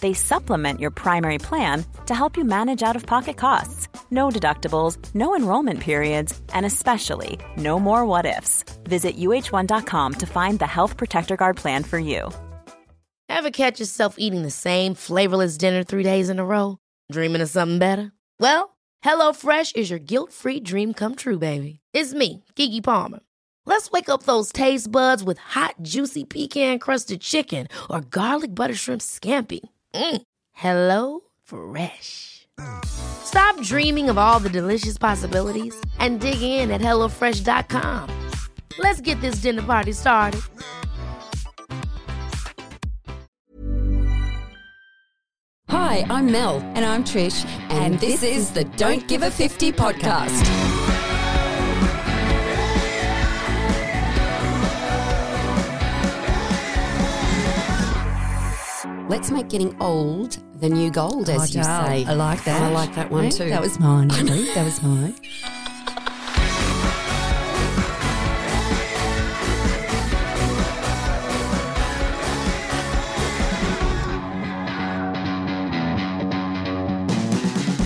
They supplement your primary plan to help you manage out of pocket costs. No deductibles, no enrollment periods, and especially no more what ifs. Visit uh1.com to find the Health Protector Guard plan for you. Ever catch yourself eating the same flavorless dinner three days in a row? Dreaming of something better? Well, HelloFresh is your guilt free dream come true, baby. It's me, Keke Palmer. Let's wake up those taste buds with hot, juicy pecan crusted chicken or garlic butter shrimp scampi. Mm. Hello Fresh. Stop dreaming of all the delicious possibilities and dig in at HelloFresh.com. Let's get this dinner party started. Hi, I'm Mel. And I'm Trish. And, this, is the Don't Give a 50 podcast. Let's make getting old the new gold, as Oh, you say. I like that. I like that one Hey, too. That was mine. That was mine.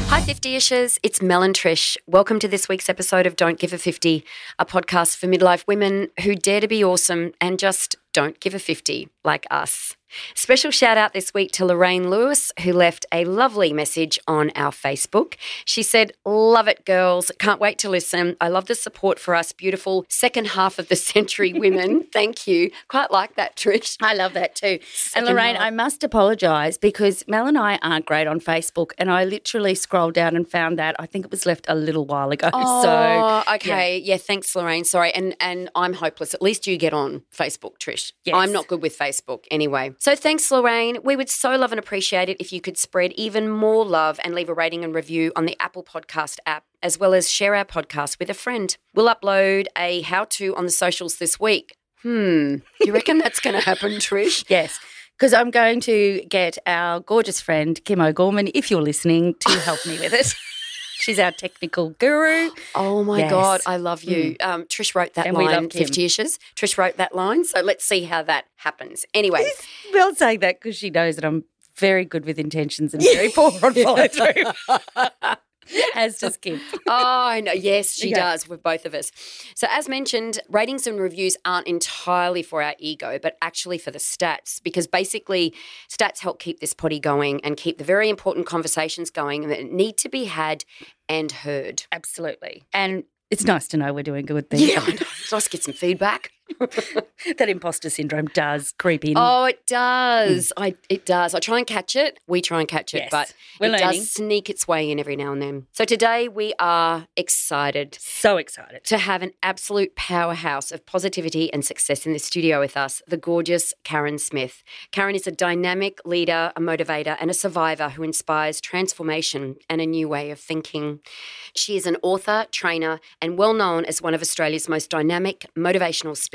Hi, 50 ishers. It's Mel and Trish. Welcome to this week's episode of Don't Give a 50, a podcast for midlife women who dare to be awesome and just don't give a 50 like us. Special shout out this week to Lorraine Lewis, who left a lovely message on our Facebook. She said, Love it, girls. Can't wait to listen. I love the support for us beautiful second half of the century women. Thank you. Quite like that, Trish. I love that too. Second and Lorraine, half. I must apologise because Mel and I aren't great on Facebook, and I literally scrolled down and found that I think it was left a little while ago. Oh, so okay. Yeah. thanks, Lorraine. Sorry. And and I'm hopeless. At least you get on Facebook, Trish. Yes. I'm not good with Facebook anyway. So thanks, Lorraine. We would so love and appreciate it if you could spread even more love and leave a rating and review on the Apple Podcast app, as well as share our podcast with a friend. We'll upload a how to on the socials this week. Hmm. You reckon that's going to happen, Trish? yes. Because I'm going to get our gorgeous friend Kim O'Gorman, if you're listening, to help me with it. She's our technical guru. Oh my Yes. God, I love you. Um, Trish wrote that And line, love 50 issues. Trish wrote that line. So let's see how that happens. Anyway, Well, saying that because she knows that I'm very good with intentions and very poor on follow through. As does Kim. oh, I know. Yes, she Okay. does with both of us. So, as mentioned, ratings and reviews aren't entirely for our ego, but actually for the stats, because basically, stats help keep this potty going and keep the very important conversations going that need to be had and heard. Absolutely. And it's nice to know we're doing good things. Yeah, I know. It's nice to get some feedback. That imposter syndrome does creep in. Oh, it does. Hmm. I it does. I try and catch it. We try and catch it, Yes. but We're it learning. does sneak its way in every now and then. So today we are excited so excited. to have an absolute powerhouse of positivity and success in the studio with us, the gorgeous Karen Smith. Karen is a dynamic leader, a motivator, and a survivor who inspires transformation and a new way of thinking. She is an author, trainer, and well known as one of Australia's most dynamic motivational speakers.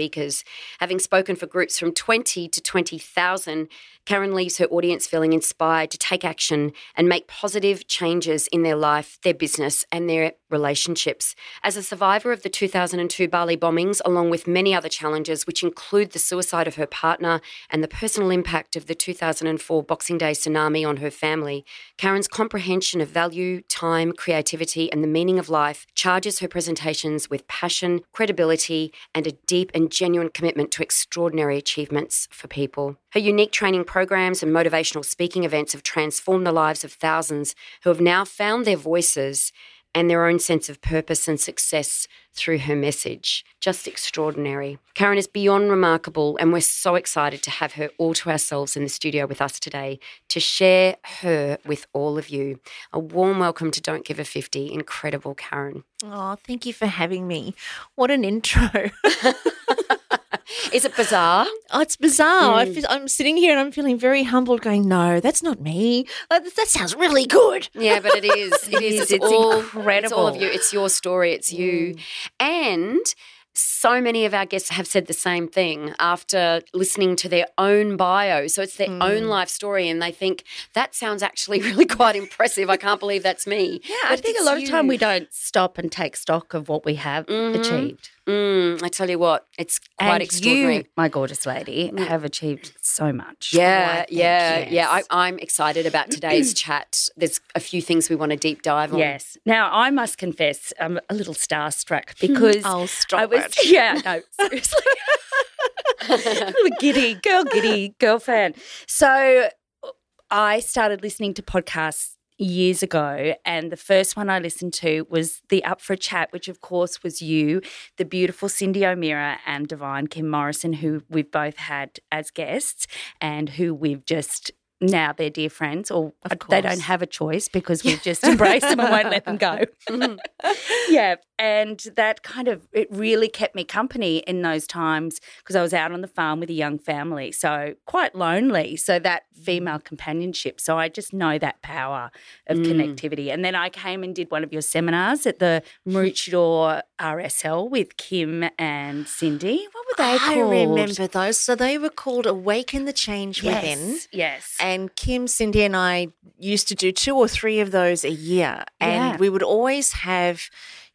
Having spoken for groups from 20 to 20,000, Karen leaves her audience feeling inspired to take action and make positive changes in their life, their business, and their relationships. As a survivor of the 2002 Bali bombings, along with many other challenges, which include the suicide of her partner and the personal impact of the 2004 Boxing Day tsunami on her family, Karen's comprehension of value, time, creativity, and the meaning of life charges her presentations with passion, credibility, and a deep and genuine commitment to extraordinary achievements for people. Her unique training programs and motivational speaking events have transformed the lives of thousands who have now found their voices and their own sense of purpose and success through her message. Just extraordinary. Karen is beyond remarkable, and we're so excited to have her all to ourselves in the studio with us today to share her with all of you. A warm welcome to Don't Give a 50. Incredible, Karen. Oh, thank you for having me. What an intro. Is it bizarre? Oh, it's bizarre. I feel, I'm sitting here and I'm feeling very humbled, going, no, that's not me. Uh, That, that sounds really good. Yeah, but it is. It is. is. It's, It's all, It's all of you. It's your story. It's you. And so many of our guests have said the same thing after listening to their own bio. So it's their own life story, and they think that sounds actually really quite impressive. I can't believe that's me. Yeah, I think a lot of time we don't stop and take stock of what we have Mhm. achieved. Mm, I tell you what, it's quite and extraordinary. you, my gorgeous lady, have achieved so much. Yeah, thank yeah, you. yeah. I, I'm excited about today's chat. There's a few things we want to deep dive on. Yes. Now I must confess, I'm a little starstruck because Oh, stop I was. it. Yeah, no, seriously. Giddy girl, giddy girl fan. So I started listening to podcasts years ago, and the first one I listened to was the Up for a Chat, which of course was you, the beautiful Cyndi O'Meara, and Divine Kim Morrison, who we've both had as guests, and who we've just. Now they're dear friends, or they don't have a choice because we've just embraced them and won't let them go. Mm-hmm. yeah, and that kind of it really kept me company in those times because I was out on the farm with a young family, so quite lonely. So that female companionship. So I just know that power of Mm. connectivity. And then I came and did one of your seminars at the Maroochydore RSL with Kim and Cyndi. What were they I called? remember those. So they were called Awaken the Change Within. Yes, yes. And Kim, Cyndi, and I used to do two or three of those a year. And Yeah. we would always have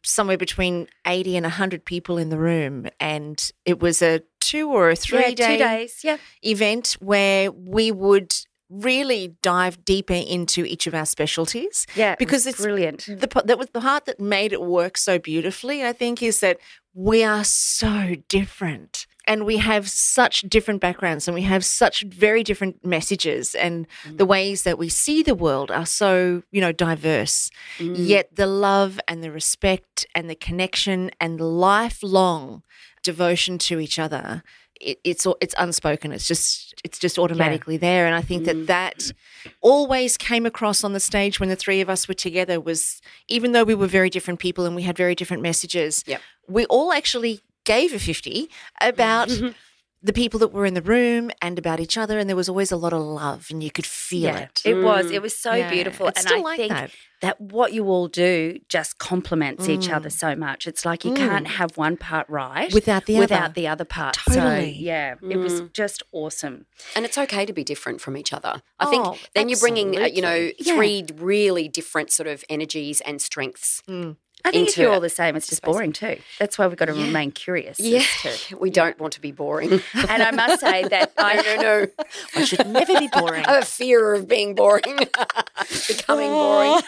somewhere between 80 and 100 people in the room. And it was a two or a three yeah, day two days. Yeah, event where we would really dive deeper into each of our specialties. yeah. Because it's brilliant. The, that was the part that made it work so beautifully, I think, is that we are so different and we have such different backgrounds and we have such very different messages and Mm. the ways that we see the world are so, you know, diverse. Mm. Yet the love and the respect and the connection and the lifelong devotion to each other it, it's it's unspoken. It's just it's just automatically there. And i think that mm. that always came across on the stage when the three of us were together was even though we were very different people and we had very different messages Yep. we all actually gave a 50 about mm-hmm. The people that were in the room and about each other and there was always a lot of love and you could feel Yeah, it it was. Mm. It was so Yeah, beautiful, it's and still I like think that. that what you all do just complements each other so much. It's like you can't have one part right Without the without other. the other part. So, Totally. yeah, it was just awesome. And it's okay to be different from each other. I Oh, think then you're bringing, uh, you know, absolutely. Yeah. three really different sort of energies and strengths. I think if you're all the same, it's just boring too. That's why we've got to remain curious. Yeah, to- we don't want to be boring. And I must say that I no, no. i should never be boring I have a fear of being boring, becoming boring.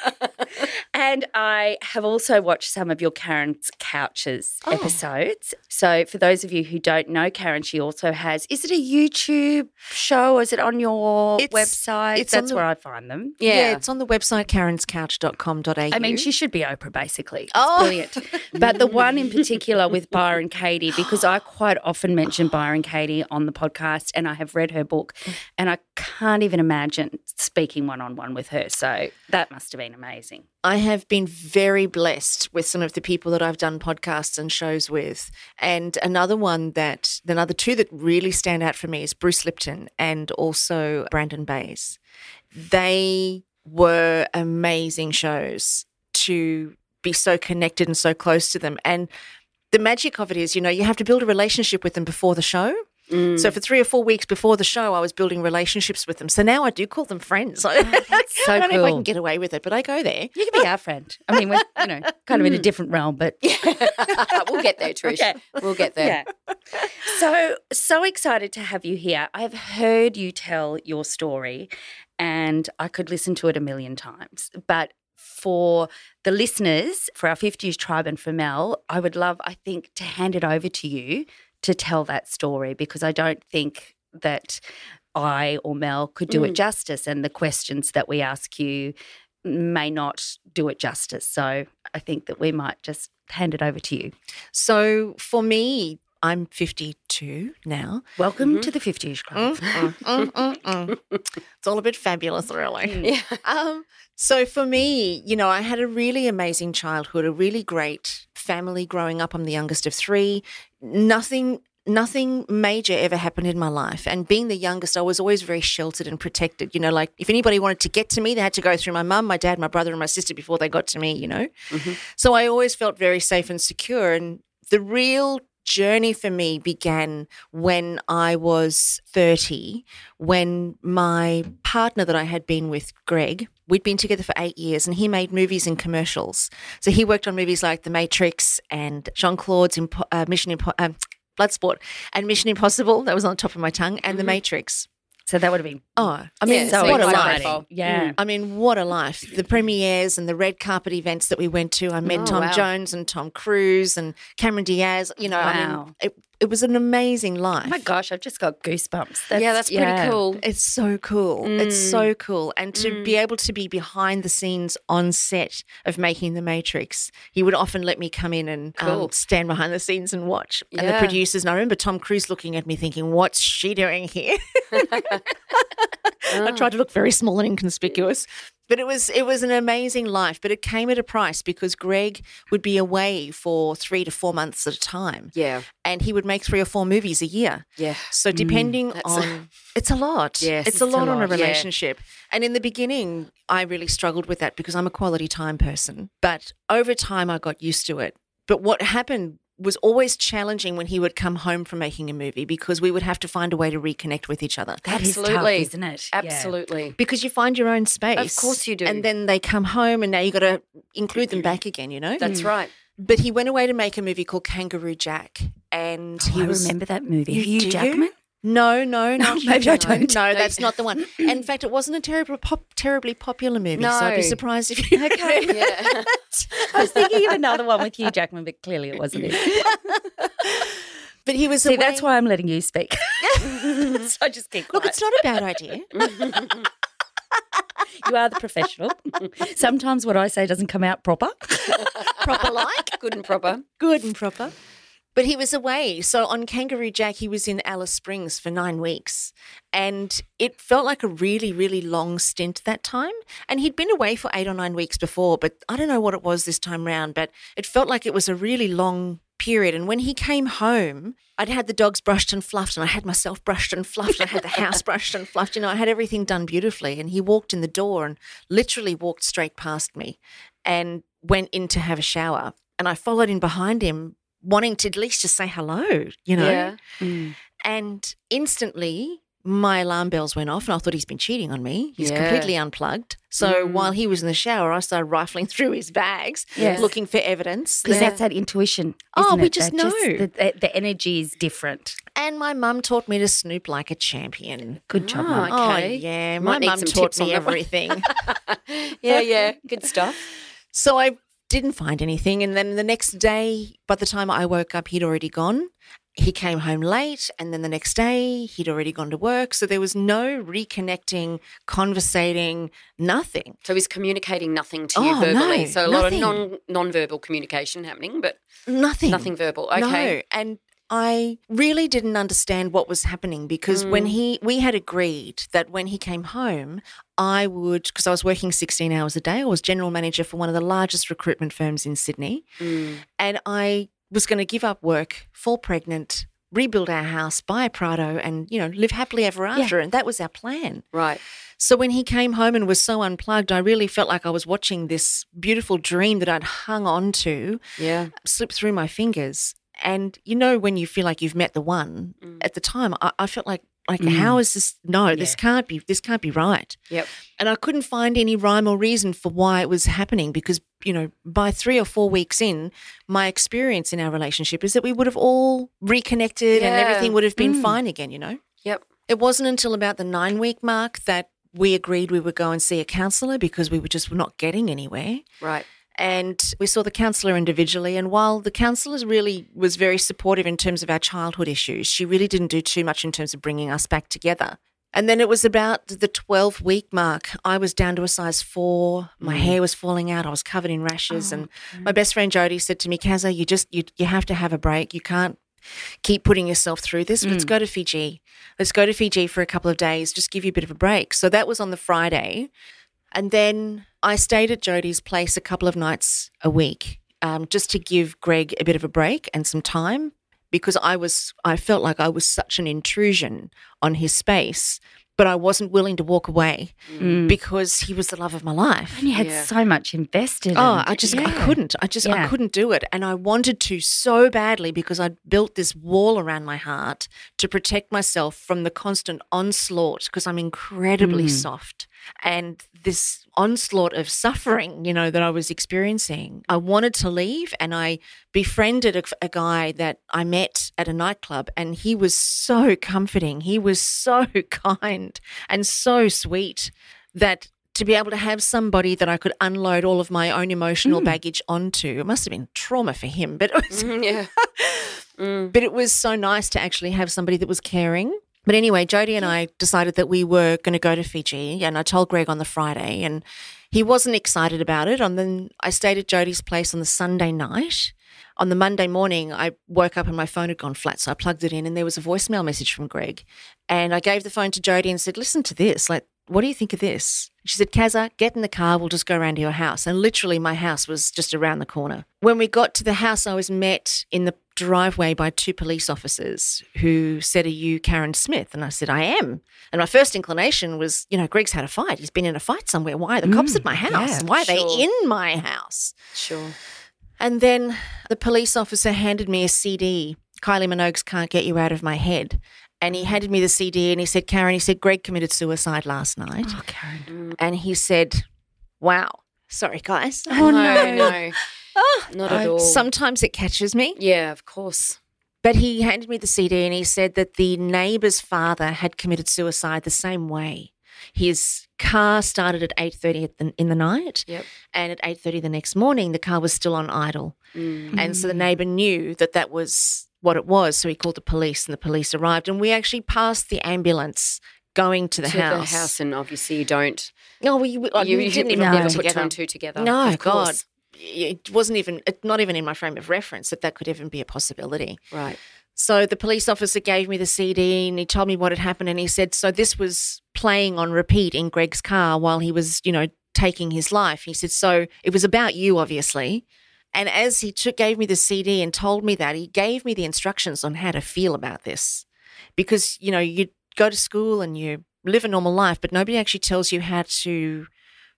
And I have also watched some of your Karen's Couches Oh. episodes. So, for those of you who don't know Karen, she also has, is it a YouTube show? Or is it on your It's- website? it's on That's the- where I find them. Yeah. it's on the website karenscouch.com.au I mean, she should be Oprah, basically. It's Oh. brilliant. But the one in particular with Byron Katie, because I quite often mention Byron Katie on the podcast and I have read her book and I can't even imagine speaking one on one with her. So that must have been amazing. I have been very blessed with some of the people that I've done podcasts and shows with. And another one that, another two that really stand out for me is Bruce Lipton and also Brandon Bays. They were amazing shows to be so connected and so close to them. And the magic of it is, you know, you have to build a relationship with them before the show. Mm. So for three or four weeks before the show, I was building relationships with them. So now I do call them friends. Oh, so I don't know if I can get away with it, but I go there. You can be our friend. I mean, we're, you know, kind of in a different realm, but we'll get there, Trish. Yeah. We'll get there. yeah. So, so excited to have you here. I've heard you tell your story and I could listen to it a million times. But for the listeners, for our 50s tribe and for Mel, I would love, I think, to hand it over to you to tell that story because I don't think that I or Mel could do Mm. it justice. And the questions that we ask you may not do it justice. So I think that we might just hand it over to you. So for me, I'm 52 now. Welcome to the 50ish Club. Mm, mm, mm, mm. It's all a bit fabulous, really. Yeah. Um, so for me, you know, I had a really amazing childhood, a really great family growing up. I'm the youngest of three. Nothing nothing major ever happened in my life. And being the youngest, I was always very sheltered and protected. You know, like if anybody wanted to get to me, they had to go through my mum, my dad, my brother, and my sister before they got to me, you know? So I always felt very safe and secure. And the real journey for me began when I was 30, when my partner that I had been with, Greg, we'd been together for eight years and he made movies and commercials. So he worked on movies like The Matrix and Jean Claude's Impo- uh, Mission Impo- um, Bloodsport and Mission Impossible. That was on the top of my tongue, and The Matrix. So that would have been Oh, I mean, Yeah, so what a life. exciting. Yeah. Mm. I mean, what a life. The premieres and the red carpet events that we went to. I met Oh, Tom wow. Jones and Tom Cruise and Cameron Diaz. You know, I Wow. mean, it, it was an amazing life. Oh my gosh, I've just got goosebumps. yeah, that's pretty yeah. cool. It's so cool. It's Mm. so cool. And to be able to be behind the scenes on set of making The Matrix, he would often let me come in and um, stand behind the scenes and watch. And the producers, and I remember Tom Cruise looking at me thinking, what's she doing here? I tried to look very small and inconspicuous. But it was it was an amazing life, but it came at a price because Greg would be away for three to four months at a time, Yeah. and he would make three or four movies a year. Yeah. So mm. depending That's- on, it's a lot. Yes, it's a it's a lot on a lot, yeah. relationship. And in the beginning, I really struggled with that because I'm a quality time person. But over time, I got used to it. But what happened was always challenging when he would come home from making a movie because we would have to find a way to reconnect with each other. That is tough, Absolutely. isn't it? Yeah. Absolutely. Because you find your own space. Of course you do. And then they come home and now you've got to include them back again, you know? That's mm. right. But he went away to make a movie called Kangaroo Jack. And Oh, he I was. remember that movie. You Hugh do? Jackman? No, no, not maybe Hugh I don't. No, that's not the one. In fact, it wasn't a terribly pop, terribly popular movie. So I'd be surprised if you Okay. Yeah. I was thinking of another one with Hugh Jackman, but clearly it wasn't it. But he was See, away. that's why I'm letting you speak. so I just keep quiet. Look, it's not a bad idea. you are the professional. Sometimes what I say doesn't come out proper. proper like, Good and proper. good and proper. But he was away. So on Kangaroo Jack, he was in Alice Springs for nine weeks. And it felt like a really, really long stint that time. And he'd been away for eight or nine weeks before, but I don't know what it was this time round, but it felt like it was a really long period. And when he came home, I'd had the dogs brushed and fluffed, and I had myself brushed and fluffed, and I had the house brushed and fluffed. You know, I had everything done beautifully. And he walked in the door and literally walked straight past me and went in to have a shower. And I followed in behind him, wanting to at least just say hello, you know? Yeah. And instantly, my alarm bells went off, and I thought he's been cheating on me. He's Yeah. completely unplugged. So while he was in the shower, I started rifling through his bags, Yes. looking for evidence. Because that- that's that intuition. Oh, isn't we it? just That know. the, the, the energy is different. and my mum taught me to snoop like a champion. Good job, Ah, Mum. Okay. Oh, yeah. Might My mum taught me everything. Yeah, yeah. Good stuff. So I didn't find anything. And then the next day, by the time I woke up, he'd already gone. He came home late. And then the next day, he'd already gone to work. So there was no reconnecting, conversating, nothing. So he's communicating nothing to you Oh, verbally. no, so a lot of non non-verbal communication happening, but Nothing. nothing verbal. Okay. No. And I really didn't understand what was happening because when Mm. he, we had agreed that when he came home, I would, because I was working 16 hours a day, I was general manager for one of the largest recruitment firms in Sydney. Mm. And I was going to give up work, fall pregnant, rebuild our house, buy a Prado, and, you know, live happily ever after. And that was our plan. Right. So when he came home and was so unplugged, I really felt like I was watching this beautiful dream that I'd hung on to Yeah. slip through my fingers. And you know, when you feel like you've met the one, Mm. at the time, I, I felt like, like, how is this? No, this can't be. This can't be right. Yep. And I couldn't find any rhyme or reason for why it was happening because, you know, by three or four weeks in, my experience in our relationship is that we would have all reconnected and everything would have been Mm. fine again, you know? Yep. It wasn't until about the nine week mark that we agreed we would go and see a counselor because we were just not getting anywhere. Right. And we saw the counsellor individually. And while the counsellor really was very supportive in terms of our childhood issues, she really didn't do too much in terms of bringing us back together. And then it was about the 12 week mark. I was down to a size four. My mm. hair was falling out. I was covered in rashes. and oh, my best friend Jody said to me, Kaza, you just, you, you have to have a break. You can't keep putting yourself through this. Let's mm. go to Fiji. Let's go to Fiji for a couple of days, just give you a bit of a break. So that was on the Friday. And then I stayed at Jody's place a couple of nights a week um, just to give Greg a bit of a break and some time because I was I felt like I was such an intrusion on his space, but I wasn't willing to walk away because he was the love of my life. And you had Yeah. so much invested. In it. Oh, and- I just I couldn't. I just I couldn't do it, and I wanted to so badly because I'd built this wall around my heart to protect myself from the constant onslaught because I'm incredibly Mm. soft, and this onslaught of suffering, you know, that I was experiencing. I wanted to leave, and I befriended a, a guy that I met at a nightclub, and he was so comforting. He was so kind and so sweet that to be able to have somebody that I could unload all of my own emotional baggage onto. It must have been trauma for him, but it was Mm, yeah. Mm. but it was so nice to actually have somebody that was caring. But anyway, Jody and I decided that we were going to go to Fiji, and I told Greg on the Friday, and he wasn't excited about it. And then I stayed at Jody's place on the Sunday night. On the Monday morning, I woke up and my phone had gone flat, so I plugged it in, and there was a voicemail message from Greg. And I gave the phone to Jody and said, "Listen to this. Like, what do you think of this?" She said, "Kaza, get in the car. We'll just go around to your house." And literally, my house was just around the corner. When we got to the house, I was met in the driveway by two police officers who said, Are you Karen Smith? And I said, I am. And my first inclination was, you know, Greg's had a fight. He's been in a fight somewhere. Why are the cops at mm. my house? yeah, Why are sure. they in my house? Sure. And then the police officer handed me a CD, Kylie Minogue's Can't Get You Out of My Head. And he handed me the CD and he said, Karen, he said, Greg committed suicide last night. Oh, Karen. And he said, Wow. Sorry, guys. Oh, no, no. no. Ah. Not at all. Sometimes it catches me. yeah, of course. But he handed me the CD and he said that the neighbour's father had committed suicide the same way. His car started at 8.30 in the night Yep. and at 8.30 the next morning the car was still on idle. Mm. And so the neighbour knew that that was what it was. So he called the police and the police arrived and we actually passed the ambulance going to the to house. the house, and obviously you don't. No, we, we, you, you didn't even No. get put two and two together. No, of God. course. It wasn't even, not even in my frame of reference that that could even be a possibility. Right. So the police officer gave me the CD and he told me what had happened. And he said, So this was playing on repeat in Greg's car while he was, you know, taking his life. He said, So it was about you, obviously. And as he took, gave me the CD and told me that, he gave me the instructions on how to feel about this. Because, you know, you go to school and you live a normal life, but nobody actually tells you how to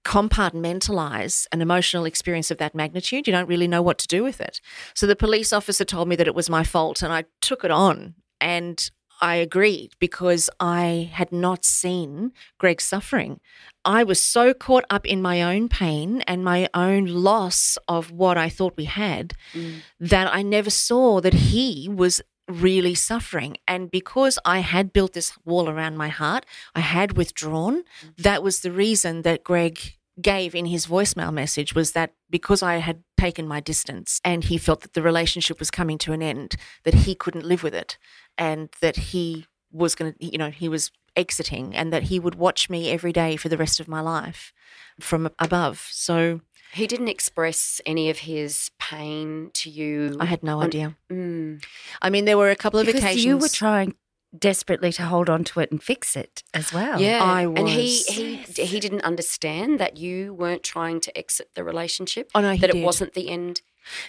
compartmentalize an emotional experience of that magnitude. You don't really know what to do with it. So the police officer told me that it was my fault, and I took it on. And I agreed because I had not seen Greg suffering. I was so caught up in my own pain and my own loss of what I thought we had mm. that I never saw that he was really suffering. And because I had built this wall around my heart, I had withdrawn. Mm. That was the reason that Greg gave in his voicemail message was that because I had taken my distance and he felt that the relationship was coming to an end, that he couldn't live with it and that he was going to, you know, he was exiting and that he would watch me every day for the rest of my life from above. So He didn't express any of his pain to you. I had no idea. Mm. I mean, there were a couple of Because occasions. you were trying desperately to hold on to it and fix it as well. Yeah, I was. and he was. he he didn't understand that you weren't trying to exit the relationship. Oh, no, he that did. it wasn't the end.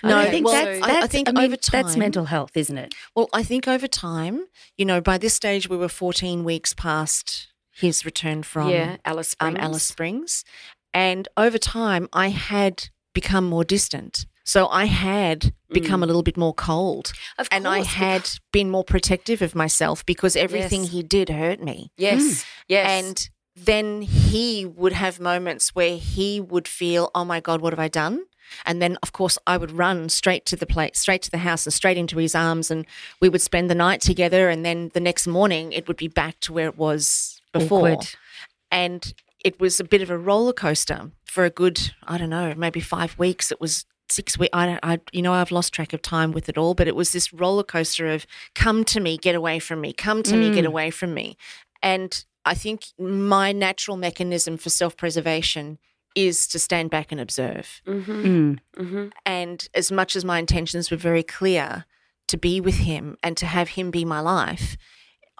No, I think well, that's, I- I think I mean, over that's mental health, isn't it? Well, I think over time, you know, by this stage, we were 14 weeks past his return from yeah, Alice Springs. um, Alice Springs. And over time, I had become more distant. So I had become a mm. little bit more cold. Of And I had been more protective of myself because everything Yes. he did hurt me. Yes, mm. yes, And then he would have moments where he would feel, oh my God, what have I done? And then, of course, I would run straight to the place, straight to the house, and straight into his arms, and we would spend the night together. And then the next morning, it would be back to where it was before. Awkward. And it was a bit of a roller coaster for a good, I don't know, maybe five weeks. It was six weeks. I, I, you know, I've lost track of time with it all, but it was this roller coaster of come to me, get away from me, come to me, get away from me. And I think my natural mechanism for self preservation is to stand back and observe. Mm-hmm. Mm. Mm-hmm. And as much as my intentions were very clear to be with him and to have him be my life,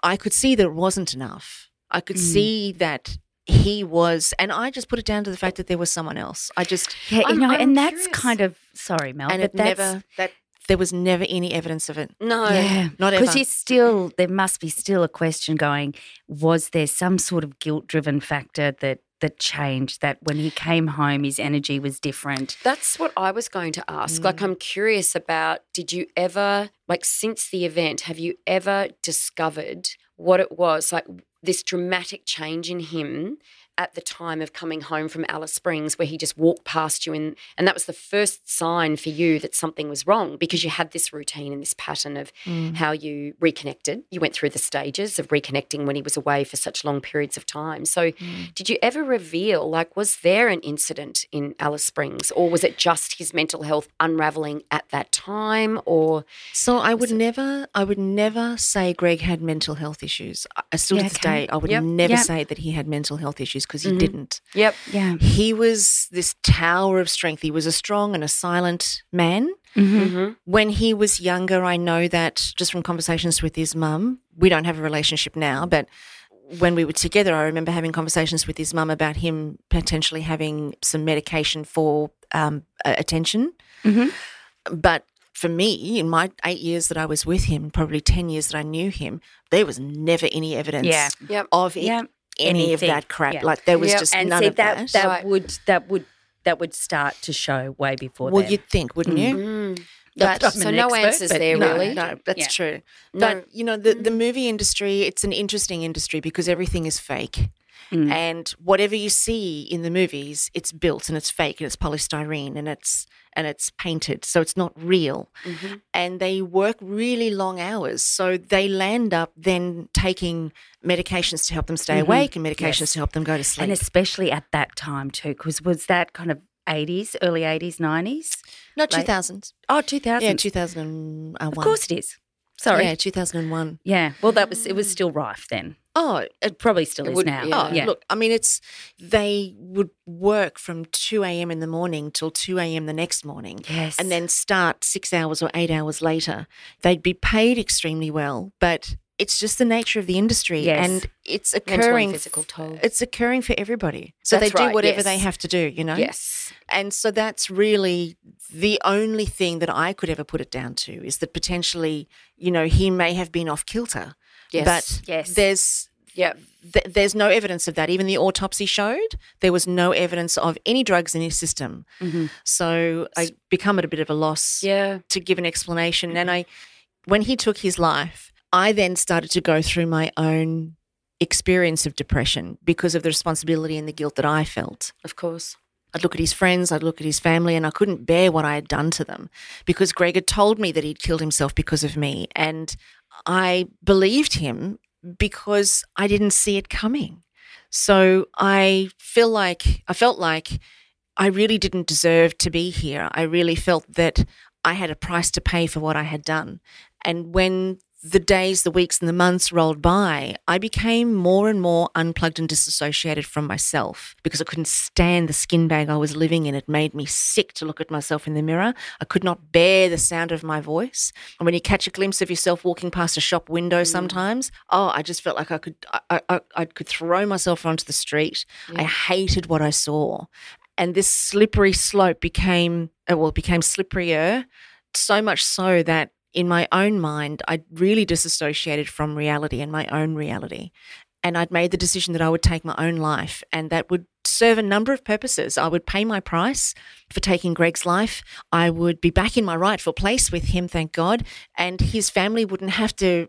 I could see that it wasn't enough. I could Mm. see that he was, and I just put it down to the fact that there was someone else. I just, Yeah, you I'm- know, I'm and that's kind of sorry, Mel, and but it that's, never, that there was never any evidence of it. No. Yeah, Not because ever. you still there must be still a question going. Was there some sort of guilt driven factor that that changed that when he came home his energy was different? That's what I was going to ask. Mm. Like, I'm curious about did you ever, like, since the event, have you ever discovered what it was, like this dramatic change in him at the time of coming home from Alice Springs, where he just walked past you? And, and that was the first sign for you that something was wrong because you had this routine and this pattern of Mm. how you reconnected. You went through the stages of reconnecting when he was away for such long periods of time. So, Mm. did you ever reveal, like, was there an incident in Alice Springs, or was it just his mental health unraveling at that time? Or, So I would never, I would never say Greg had mental health issues. I- I still Yeah, to this okay. day, I would Yep. never Yep. say that he had mental health issues because he Mhm. didn't. yep, Yeah. He was this tower of strength. He was a strong and a silent man. Mm-hmm. mm-hmm. When he was younger, I know that just from conversations with his mum, we don't have a relationship now, but when we were together, I remember having conversations with his mum about him potentially having some medication for um, a- attention. Mhm. But for me, in my eight years that I was with him, probably 10 years that I knew him, there was never any evidence Yeah. yep. of it- Yeah. Any of that crap. Yeah. Like there was Yep. just And none see of that that. that Right. would that would that would start to show way before well, then. you'd think, wouldn't you? Mm. But- so no expert, answers there, you know, really. No, that's Yeah. true. No. But you know, the the movie industry, it's an interesting industry because everything is fake. Mm. And whatever you see in the movies, it's built and it's fake and it's polystyrene and it's and it's painted. So it's not real. Mhm. And they work really long hours. So they land up then taking medications to help them stay Mhm. awake and medications Yes. to help them go to sleep. and especially at that time too, because was that kind of eighties, early eighties, nineties? Not like- 2000s. Oh, 2000. Yeah, 2001. Of course it is. Sorry. Yeah, 2001. Yeah. Well, that was it was still rife then. Oh, It probably still It is would- now. yeah. Oh, yeah. look, I mean, it's they would work from 2 a.m. in the morning till 2 a.m. the next morning yes. and then start six hours or eight hours later. They'd be paid extremely well, but it's just the nature of the industry Yes. and it's occurring. physical toll. It's occurring for everybody. So That's they do right, whatever they have to do, you know? Yes. And so that's really the only thing that I could ever put it down to is that potentially, you know, he may have been off kilter. Yes. But Yes. there's Yep. th- there's no evidence of that. Even the autopsy showed there was no evidence of any drugs in his system. Mhm. So I become at a bit of a loss Yeah. to give an explanation. And I, when he took his life, I then started to go through my own experience of depression because of the responsibility and the guilt that I felt. Of course. I'd look at his friends, I'd look at his family, and I couldn't bear what I had done to them because Greg had told me that he'd killed himself because of me. And I believed him because I didn't see it coming. So I feel like I felt like I really didn't deserve to be here. I really felt that I had a price to pay for what I had done. And when the days, the weeks, and the months rolled by, I became more and more unplugged and disassociated from myself because I couldn't stand the skin bag I was living in. It made me sick to look at myself in the mirror. I could not bear the sound of my voice. And when you catch a glimpse of yourself walking past a shop window sometimes, oh, I just felt like I could I, I, I could throw myself onto the street. I hated what I saw. And this slippery slope became, uh, well, it became slipperier, so much so that in my own mind, I'd really disassociated from reality and my own reality. And I'd made the decision that I would take my own life, and that would serve a number of purposes. I would pay my price for taking Greg's life. I would be back in my rightful place with him, thank God, and his family wouldn't have to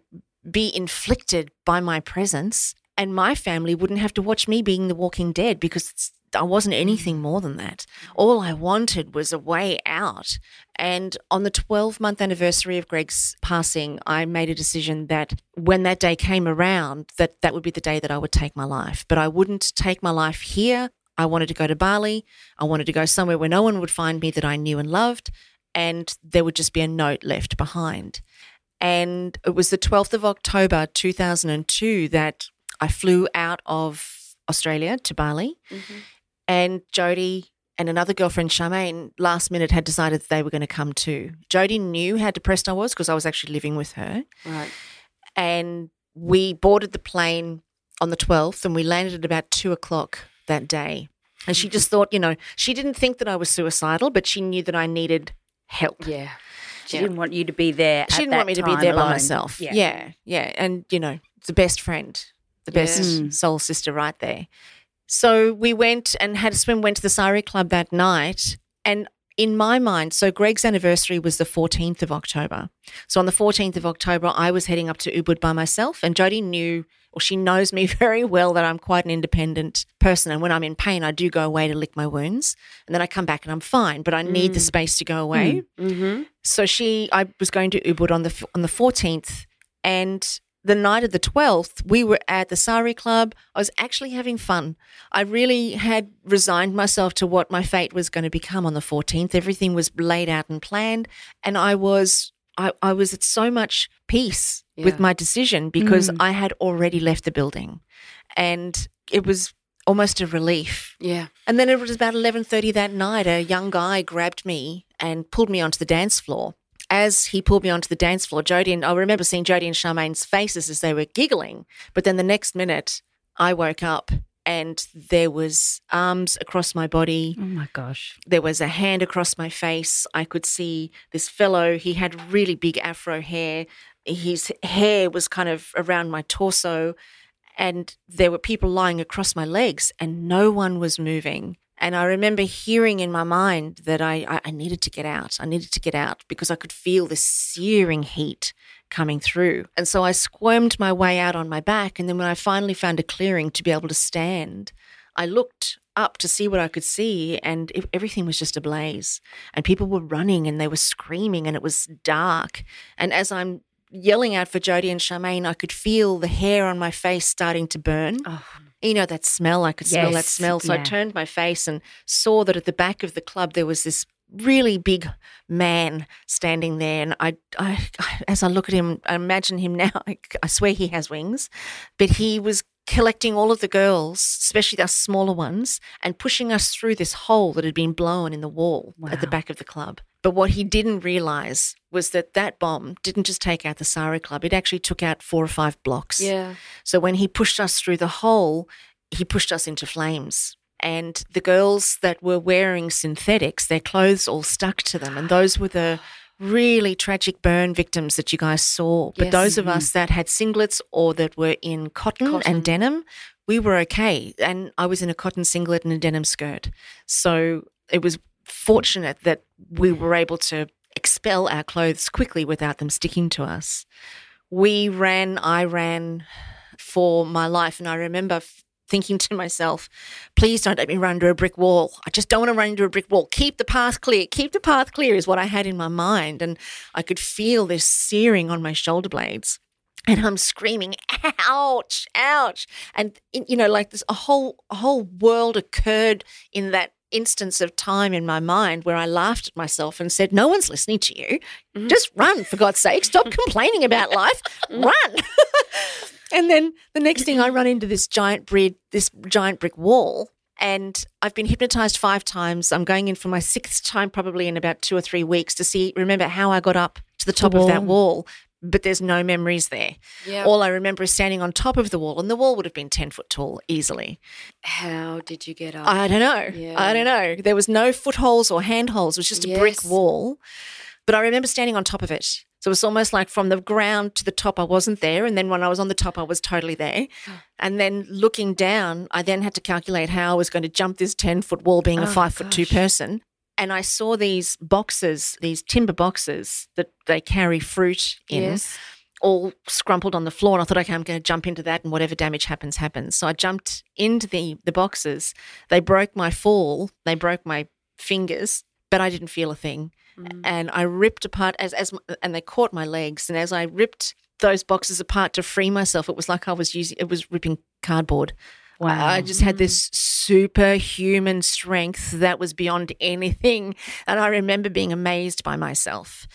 be inflicted by my presence, and my family wouldn't have to watch me being the walking dead because it's I wasn't anything more than that. All I wanted was a way out. And on the 12 month anniversary of Greg's passing, I made a decision that when that day came around, that that would be the day that I would take my life. But I wouldn't take my life here. I wanted to go to Bali. I wanted to go somewhere where no one would find me that I knew and loved. And there would just be a note left behind. And it was the 12th of October 2002 that I flew out of Australia to Bali. Mm-hmm. And Jody and another girlfriend, Charmaine, last minute had decided that they were going to come too. Jody knew how depressed I was because I was actually living with her. Right. And we boarded the plane on the 12th and we landed at about two o'clock that day. And she just thought, you know, she didn't think that I was suicidal, but she knew that I needed help. Yeah. She Yeah. didn't want you to be there. She didn't want me to be there by myself. Yeah. yeah, And, you know, the best friend, the best. Mm. soul sister right there. So we went and had a swim, went to the Sari Club that night. And in my mind, so Greg's anniversary was the 14th of October. So on the 14th of October, I was heading up to Ubud by myself. And Jody knew, or she knows me very well, that I'm quite an independent person. And when I'm in pain, I do go away to lick my wounds. And then I come back and I'm fine, but I need the space to go away. Mm-hmm. So she, I was going to Ubud on the on the fourteenth, and the night of the twelfth, we were at the Sari Club. I was actually having fun. I really had resigned myself to what my fate was going to become on the fourteenth. Everything was laid out and planned, and I was. I, I was at so much peace Yeah. with my decision because mm. I had already left the building, and it was almost a relief. Yeah. And then it was about 11:30 that night a young guy grabbed me and pulled me onto the dance floor. As he pulled me onto the dance floor, Jodie and I remember seeing Jodie and Charmaine's faces as they were giggling. But then the next minute, I woke up and there was arms across my body. Oh my gosh. There was a hand across my face. I could see this fellow. He had really big afro hair. His hair was kind of around my torso. And there were people lying across my legs, and no one was moving. And I remember hearing in my mind that I, I, needed to get out. I needed to get out because I could feel this searing heat coming through. And so I squirmed my way out on my back. And then when I finally found a clearing to be able to stand, I looked up to see what I could see, and it, everything was just ablaze. And people were running and they were screaming, and it was dark. And as I'm yelling out for Jodie and Charmaine, I could feel the hair on my face starting to burn. Oh. You know, that smell, I could smell that smell. So I turned my face and saw that at the back of the club there was this really big man standing there. And I, I as I look at him, I imagine him now, I, I swear he has wings, but he was collecting all of the girls, especially the smaller ones, and pushing us through this hole that had been blown in the wall at the back of the club. But what he didn't realize was that that bomb didn't just take out the Sari Club, it actually took out four or five blocks. Yeah. So when he pushed us through the hole, he pushed us into flames. And the girls that were wearing synthetics, their clothes all stuck to them. And those were the really tragic burn victims that you guys saw. But Yes. those of us mm-hmm. that had singlets or that were in cotton, Cotton. and denim, we were okay. And I was in a cotton singlet and a denim skirt. So it was fortunate that we were able to expel our clothes quickly without them sticking to us. We ran, I ran for my life. And I remember f- thinking to myself, please don't let me run into a brick wall. I just don't want to run into a brick wall. Keep the path clear. Keep the path clear is what I had in my mind. And I could feel this searing on my shoulder blades. And I'm screaming, ouch, ouch. And, you know, like this, a whole, a whole world occurred in that instance of time in my mind where I laughed at myself and said, no one's listening to you. Mm-hmm. Just run, for God's sake. Stop complaining about life. Mm. Run. and then the next thing I run into this giant brick, this giant brick wall. And I've been hypnotized five times. I'm going in for my sixth time, probably in about two or three weeks, to see, remember how I got up to the top of that wall. But there's no memories there. Yeah. All I remember is standing on top of the wall, and the wall would have been 10 foot tall easily. How did you get up? I don't know. Yeah. I don't know. There was no footholds or handholds. It was just a brick wall. But I remember standing on top of it. So it was almost like from the ground to the top, I wasn't there. And then when I was on the top, I was totally there. And then looking down, I then had to calculate how I was going to jump this 10 foot wall, being a Oh, five foot two person. And I saw these boxes, these timber boxes that they carry fruit in yes. all scrumpled on the floor. And I thought, okay, I'm going to jump into that and whatever damage happens, happens. So I jumped into the, the boxes. They broke my fall, they broke my fingers, but I didn't feel a thing. Mm. And I ripped apart as, as, and they caught my legs. And as I ripped those boxes apart to free myself, it was like I was using, it was ripping cardboard. Wow. I just had this superhuman strength that was beyond anything. And I remember being amazed by myself.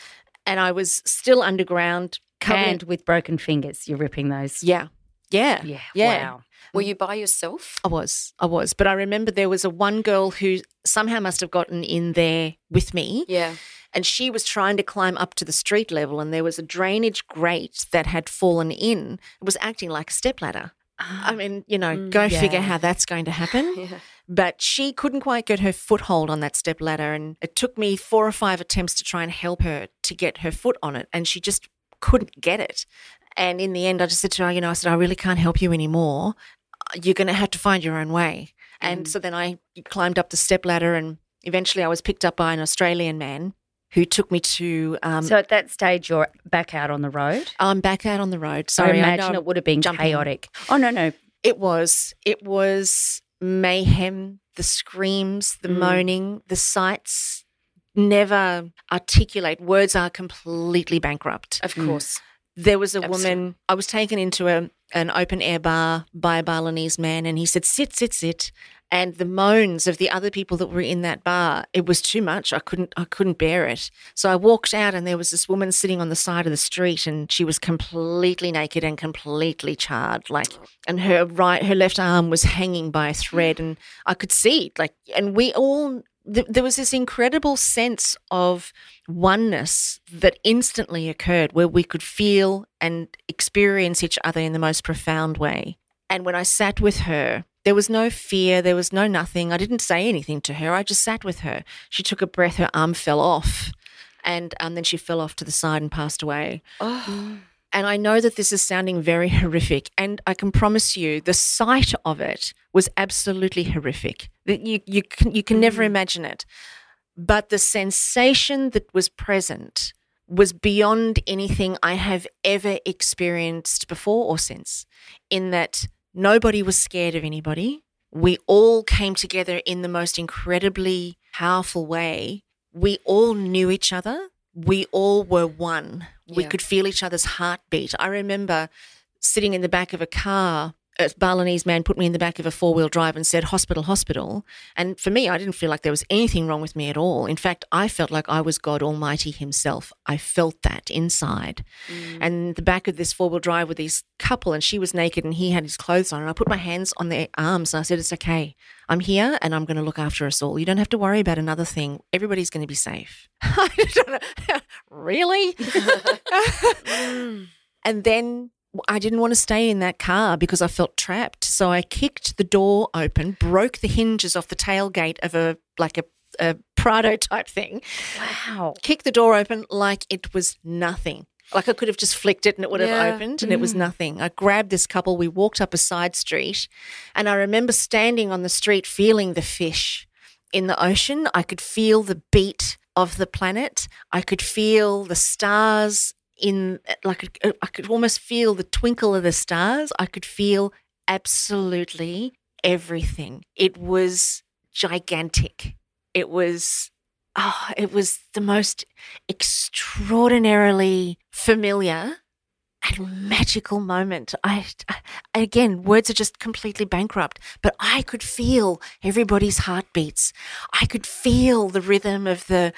And I was still underground, and with broken fingers, you're ripping those. Yeah. Yeah. Yeah. Yeah. Wow. Were you by yourself? I was. I was. But I remember there was a one girl who somehow must have gotten in there with me. Yeah. And she was trying to climb up to the street level, and there was a drainage grate that had fallen in. It was acting like a stepladder. I mean, you know, Mm, go yeah. figure how that's going to happen. Yeah. But she couldn't quite get her foothold on that step ladder. And it took me four or five attempts to try and help her to get her foot on it. And she just couldn't get it. And in the end, I just said to her, you know, I said, I really can't help you anymore. You're going to have to find your own way. And Mm. so then I climbed up the step ladder and eventually I was picked up by an Australian man who took me to, um, So at that stage, you're back out on the road. I'm back out on the road. So Sorry, I I imagine know it would have been jumping. chaotic. Oh no, no. It was. It was mayhem, the screams, the Mm. moaning, the sights. Never articulate. Words are completely bankrupt. Of Mm. course. There was a Absolutely. woman, I was taken into a, an open air bar by a Balinese man, and he said, Sit, sit, sit. And the moans of the other people that were in that bar, it was too much. I couldn't I couldn't bear it. So I walked out and there was this woman sitting on the side of the street and she was completely naked and completely charred. Like and her right her left arm was hanging by a thread and I could see. Like and we all th- there was this incredible sense of oneness that instantly occurred where we could feel and experience each other in the most profound way. And when I sat with her, there was no fear, there was no nothing. I didn't say anything to her. I just sat with her. She took a breath, her arm fell off, and um, then she fell off to the side and passed away. Oh. And I know that this is sounding very horrific, and I can promise you the sight of it was absolutely horrific. That you you can you can never imagine it. But the sensation that was present was beyond anything I have ever experienced before or since. In that nobody was scared of anybody. We all came together in the most incredibly powerful way. We all knew each other. We all were one. We could feel each other's heartbeat. I remember sitting in the back of a car. A Balinese man put me in the back of a four wheel drive and said, Hospital, hospital. And for me, I didn't feel like there was anything wrong with me at all. In fact, I felt like I was God Almighty Himself. I felt that inside. Mm. And the back of this four wheel drive with this couple, and she was naked and he had his clothes on. And I put my hands on their arms and I said, It's okay. I'm here and I'm going to look after us all. You don't have to worry about another thing. Everybody's going to be safe. I don't know. really? Mm. and then I didn't want to stay in that car because I felt trapped. So I kicked the door open, broke the hinges off the tailgate of a like a, a Prado type thing, Wow. kicked the door open like it was nothing. Like I could have just flicked it and it would have opened and it was mm. nothing. I grabbed this couple, we walked up a side street, and I remember standing on the street feeling the fish in the ocean. I could feel the beat of the planet. I could feel the stars in like I could almost feel the twinkle of the stars. I could feel absolutely everything. It was gigantic. It was oh, it was the most extraordinarily familiar and magical moment. I, I again, words are just completely bankrupt, but I could feel everybody's heartbeats. I could feel the rhythm of the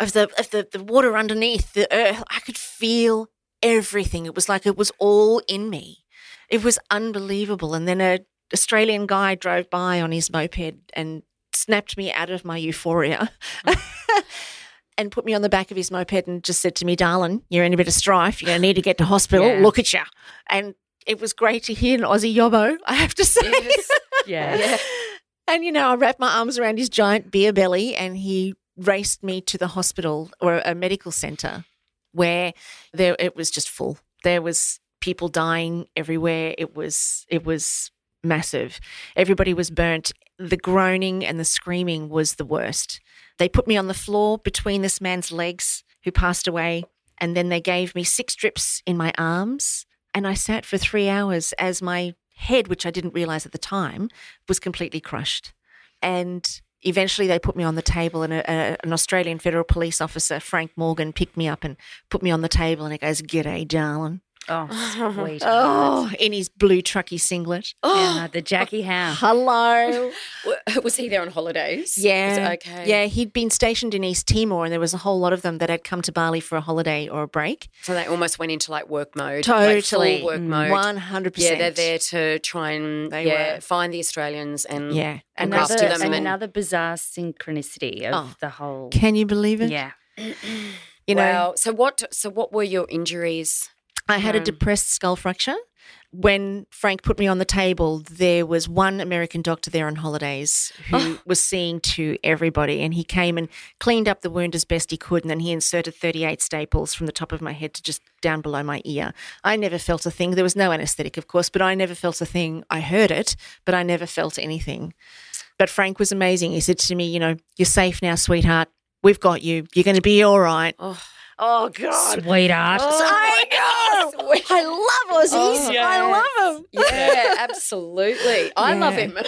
of the of the, the water underneath the earth. I could feel everything. It was like it was all in me. It was unbelievable. And then a Australian guy drove by on his moped and snapped me out of my euphoria. and put me on the back of his moped and just said to me, darling, you're in a bit of strife. You're going to need to get to hospital. Yeah. Look at you. And it was great to hear an Aussie yobbo, I have to say. Yes. Yeah. Yeah. And, you know, I wrapped my arms around his giant beer belly and he raced me to the hospital or a medical center where there it was just full. There was people dying everywhere. It was it was massive. Everybody was burnt. The groaning and the screaming was the worst. They put me on the floor between this man's legs who passed away And then they gave me six strips in my arms. And I sat for three hours as my head, which I didn't realize at the time, was completely crushed. And eventually they put me on the table, and a, a, an Australian federal police officer, Frank Morgan, picked me up and put me on the table. And he goes, G'day, darling. Oh, sweet. Oh, in his blue trucky singlet. Oh. Yeah, uh, the Jacky Howe. Hello. Was he there on holidays? Yeah. Was it okay. Yeah, he'd been stationed in East Timor, and there was a whole lot of them that had come to Bali for a holiday or a break. So they almost went into like work mode. like full Totally. work mode. Mm. One hundred percent. Yeah, they're there to try and They yeah, were. find the Australians and Yeah. and Another- after Another, them and another bizarre synchronicity of Oh. the whole. Can you believe it? Yeah. You know, wow. So what? So what were your injuries? I had a Um, depressed skull fracture. When Frank put me on the table, there was one American doctor there on holidays who Oh. was seeing to everybody, and he came and cleaned up the wound as best he could, and then he inserted 38 staples from the top of my head to just down below my ear. I never felt a thing. There was no anesthetic, of course, but I never felt a thing. I heard it, but I never felt anything. But Frank was amazing. He said to me, You know, you're safe now, sweetheart. We've got you. You're going to be all right. Oh, Oh, God. Sweetheart. Oh, I know. I love Aussies. Oh, I love them. yeah, absolutely. I love Yeah. him.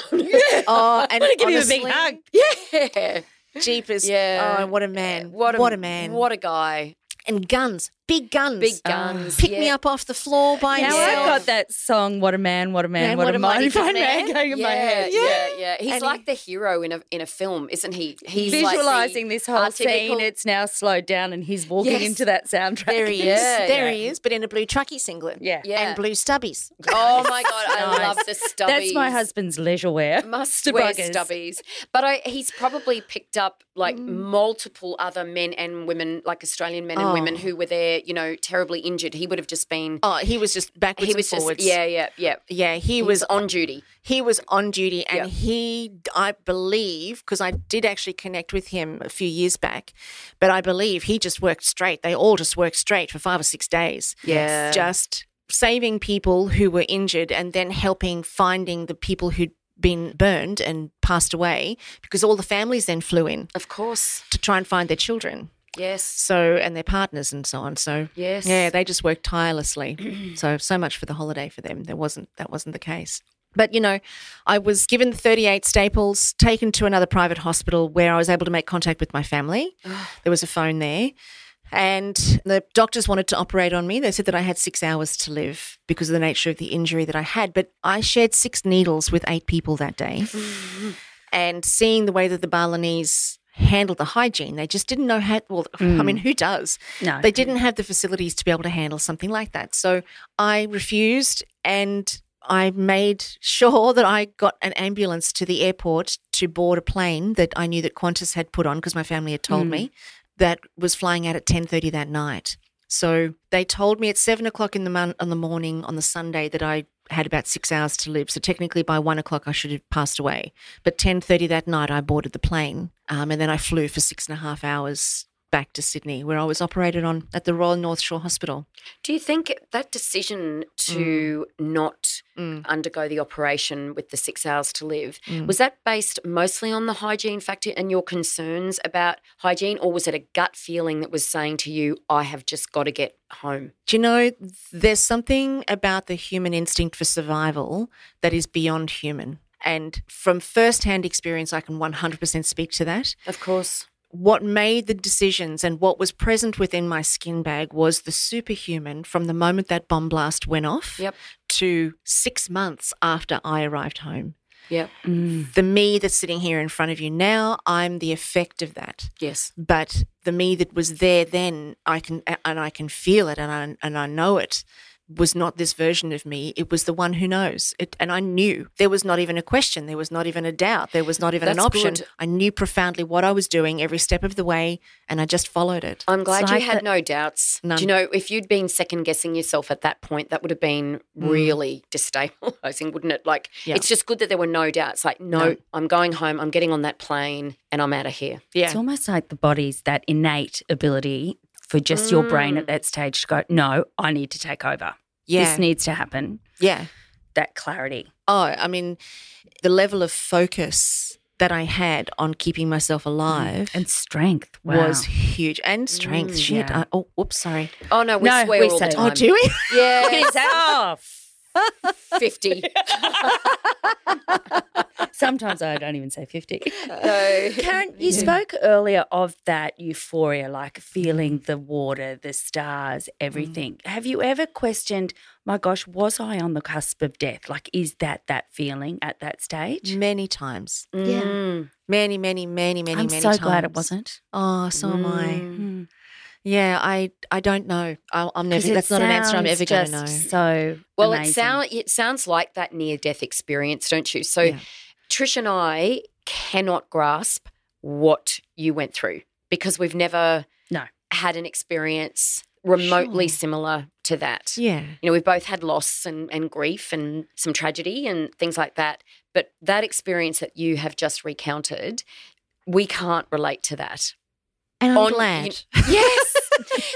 Oh, and I give him a big hug. yeah. Jeepers. Yeah. Oh, what a man. What a, what a man. What a guy. and guns. Big guns. Big guns. Pick me up off the floor by Now himself. I've got that song, What a Man, What a Man, Man, What, a Mighty Fine Man, going in yeah, my head. Yeah, yeah. He's And like he- the hero in a in a film, isn't he? He's like Visualizing this whole scene, archetypical- it's now slowed down and he's walking Yes. into that soundtrack. There he is. Yeah, there yeah. he is, but in a blue trucky singlet. Yeah. Yeah. And blue stubbies. Oh my god, I Nice. love the stubbies. That's my husband's leisure wear. Must The wear buggers. stubbies. But I, he's probably picked up like Mm. multiple other men and women, like Australian men and women Oh. who were there, you know, terribly injured. He would have just been. Oh, he was just backwards he was and just forwards. yeah, yeah, yeah. Yeah, he He was was on duty. he was on duty and Yeah. he i believe because i did actually connect with him a few years back but i believe he just worked straight they all just worked straight for five or six days Yeah. just saving people who were injured and then helping finding the people who'd been burned and passed away because all the families then flew in Of course. to try and find their children Yes. so and their partners and so on so Yes. yeah, they just worked tirelessly. so so much for the holiday for them. There wasn't that wasn't the case. But you know, I was given 38 staples, taken to another private hospital where I was able to make contact with my family. there was a phone there. And the doctors wanted to operate on me. They said that I had six hours to live because of the nature of the injury that I had. But I shared six needles with eight people that day. and seeing the way that the Balinese handled the hygiene, they just didn't know how. Well, I mean, mm. who does? No. They didn't have the facilities to be able to handle something like that. So I refused and I made sure that I got an ambulance to the airport to board a plane that I knew that Qantas had put on because my family had told me mm. that was flying out at 10.30 that night. So they told me at seven o'clock in the mon- on the morning on the Sunday that I had about six hours to live. So technically by one o'clock I should have passed away. But ten thirty that night I boarded the plane, um, and then I flew for six and a half hours back to Sydney, where I was operated on at the Royal North Shore Hospital. Do you think that decision to mm. not mm. undergo the operation with the six hours to live mm. was that based mostly on the hygiene factor and your concerns about hygiene, or was it a gut feeling that was saying to you, "I have just got to get home"? Do you know there's something about the human instinct for survival that is beyond human. And from first-hand experience, I can 100% speak to that. Of course. What made the decisions and what was present within my skin bag was the superhuman from the moment that bomb blast went off Yep. to six months after I arrived home. Yep. Mm. The me that's sitting here in front of you now, I'm the effect of that. Yes. But the me that was there then, I can and I can feel it and I and I know it was not this version of me. It was the one who knows. It, and I knew there was not even a question. There was not even a doubt. There was not even an option. good. I knew profoundly what I was doing every step of the way, and I just followed it. I'm glad It's you like had that- no doubts. None. Do you know if you'd been second guessing yourself at that point, that would have been mm. really destabilizing, wouldn't it? Like, Yeah. it's just good that there were no doubts. Like, no, No. I'm going home. I'm getting on that plane, and I'm out of here. Yeah. It's almost like the body's that innate ability for just mm. your brain at mm. that stage to go, no, I need to take over. Yeah. This needs to happen. Yeah. That clarity. Oh, I mean, the level of focus that I had on keeping myself mm. alive and strength wow. was huge and strength. Mm, Shit. Yeah. I, oh, whoops, sorry. Oh no, we no, swear we all the oh, time. Oh, do we? Yeah. Off. 50. Sometimes I don't even say 50. No. Karen, you spoke earlier of that euphoria, like feeling the water, the stars, mm. everything. Mm. Have you ever questioned, my gosh, was I on the cusp of death? Like, is that that feeling at that stage? Many times. Mm. Yeah. Many, many, many, many, I'm many so times. glad it wasn't. Oh, so mm. am I. Mm. Hmm. Yeah, I I don't know. I, I'm never. 'Cause it That's not an answer I'm sounds ever going to know. So Well, amazing. it sound it sounds like that near death experience, don't you? So, Yeah. Trish and I cannot grasp what you went through because we've never No. had an experience remotely Sure. similar to that. Yeah. You know, we've both had loss and, and grief and some tragedy and things like that. But that experience that you have just recounted, we can't relate to that. And I'm On- glad. you- yes.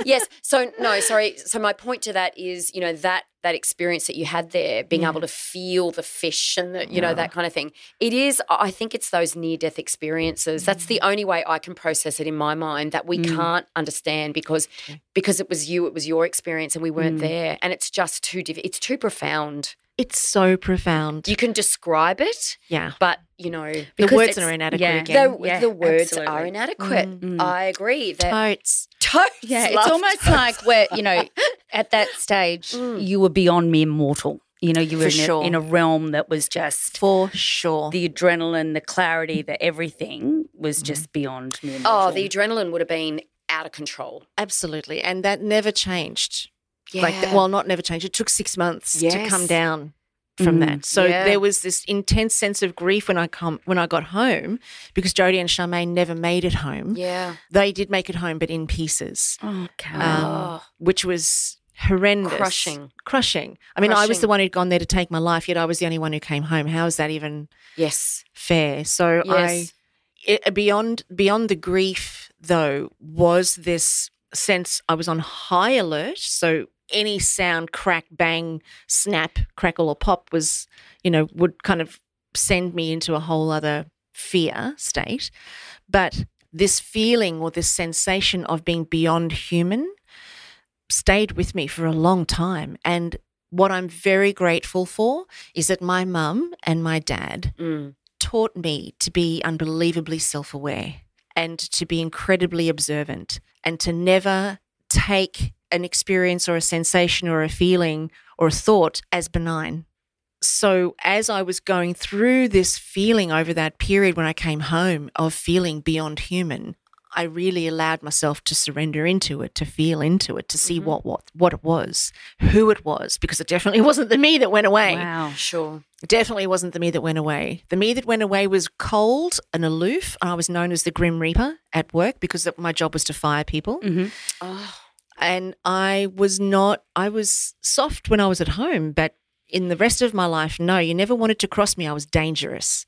Yes. So no, sorry. So my point to that is, you know, that that experience that you had there, being Yeah. able to feel the fish and the, you know, that kind of thing. It is. I think it's those near death experiences. That's the only way I can process it in my mind that we Mm. can't understand because because it was you, it was your experience, and we weren't Mm. there, and it's just too diff- It's too profound. It's so profound. You can describe it, yeah. but you know, The because words are inadequate yeah. again. the, Yeah, the words absolutely. are inadequate. Mm. I agree. That Totes. totes Yeah, it's almost totes. like where, you know, at that stage, Mm. you were beyond mere mortal. You know, you were in, sure. a, in a realm that was just For sure. the adrenaline, the clarity, the everything was just beyond mere mortal. Oh, the adrenaline would have been out of control. Absolutely. And that never changed. Yeah. Like, well, not never change. It took six months to come down from Mm. that. So Yeah. there was this intense sense of grief when I come when I got home because Jodie and Charmaine never made it home. yeah. They did make it home, but in pieces, Oh, um, which was horrendous, Crushing. crushing. I mean, I was the one who'd gone there to take my life, yet I was the only one who came home. How is that even Yes. fair? So I it, beyond beyond the grief though was this sense I was on high alert. So any sound, crack, bang, snap, crackle, or pop was, you know, would kind of send me into a whole other fear state. But this feeling or this sensation of being beyond human stayed with me for a long time. And what I'm very grateful for is that my mum and my dad Mm. taught me to be unbelievably self aware and to be incredibly observant and to never take an experience or a sensation or a feeling or a thought as benign. So, as I was going through this feeling over that period when I came home of feeling beyond human, I really allowed myself to surrender into it, to feel into it, to see Mhm. what, what what it was, who it was, because it definitely wasn't the me that went away. wow. Sure. Definitely wasn't the me that went away. The me that went away was cold and aloof, and I was known as the Grim Reaper at work because my job was to fire people. hmm Oh. And I was not, I was soft when I was at home, but in the rest of my life, no, you never wanted to cross me. I was dangerous.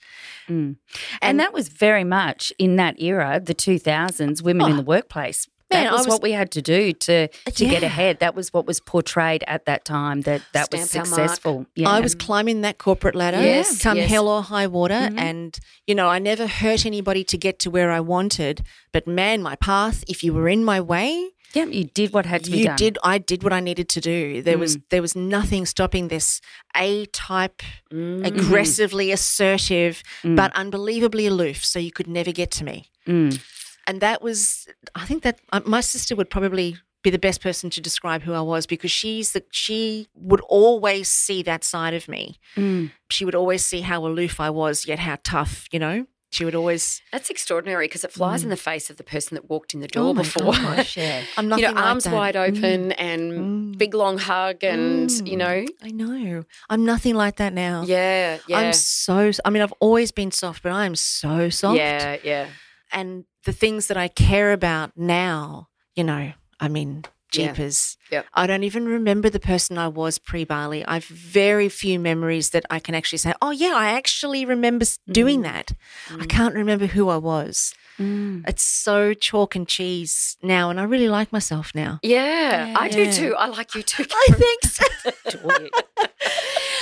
Mm. And, that was very much in that era, the 2000s, women in Oh, the workplace. man, that was, was- what we had to do to to get ahead. That was what was portrayed at that time. That that was Stamp successful. Yeah. I was climbing that corporate ladder, Yes, come yes. hell or high water. Mhm. And, you know, I never hurt anybody to get to where I wanted. But man, my path, if you were in my way, yeah, you did what had to be you done. did i did what i needed to do there was Mm. there was nothing stopping this a type Mm. aggressively assertive Mm. but unbelievably aloof so you could never get to me Mm. and that was i think that uh, my sister would probably be the best person to describe who i was because she's the she would always see that side of me Mm. she would always see how aloof i was yet how tough you know she would always That's extraordinary because it flies in the face of the person that walked in the door Oh my before. Gosh, yeah. i'm you nothing know, like arms that. wide open and Mm. big long hug, and you Mm. know, i know i'm nothing like that now yeah, yeah, I'm so. I mean, I've always been soft, but I'm so soft. yeah, yeah. And the things that I care about now, you know, I mean, Yeah. jeepers. Yep. I don't even remember the person I was pre Bali. I've very few memories that I can actually say, oh, yeah, I actually remember s doing that. I can't remember who I was. Mm. It's so chalk and cheese now, and I really like myself now. Yeah, I do too. I like you too. I think so.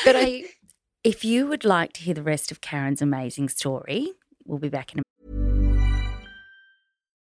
But I, If you would like to hear the rest of Karen's amazing story, We'll be back in a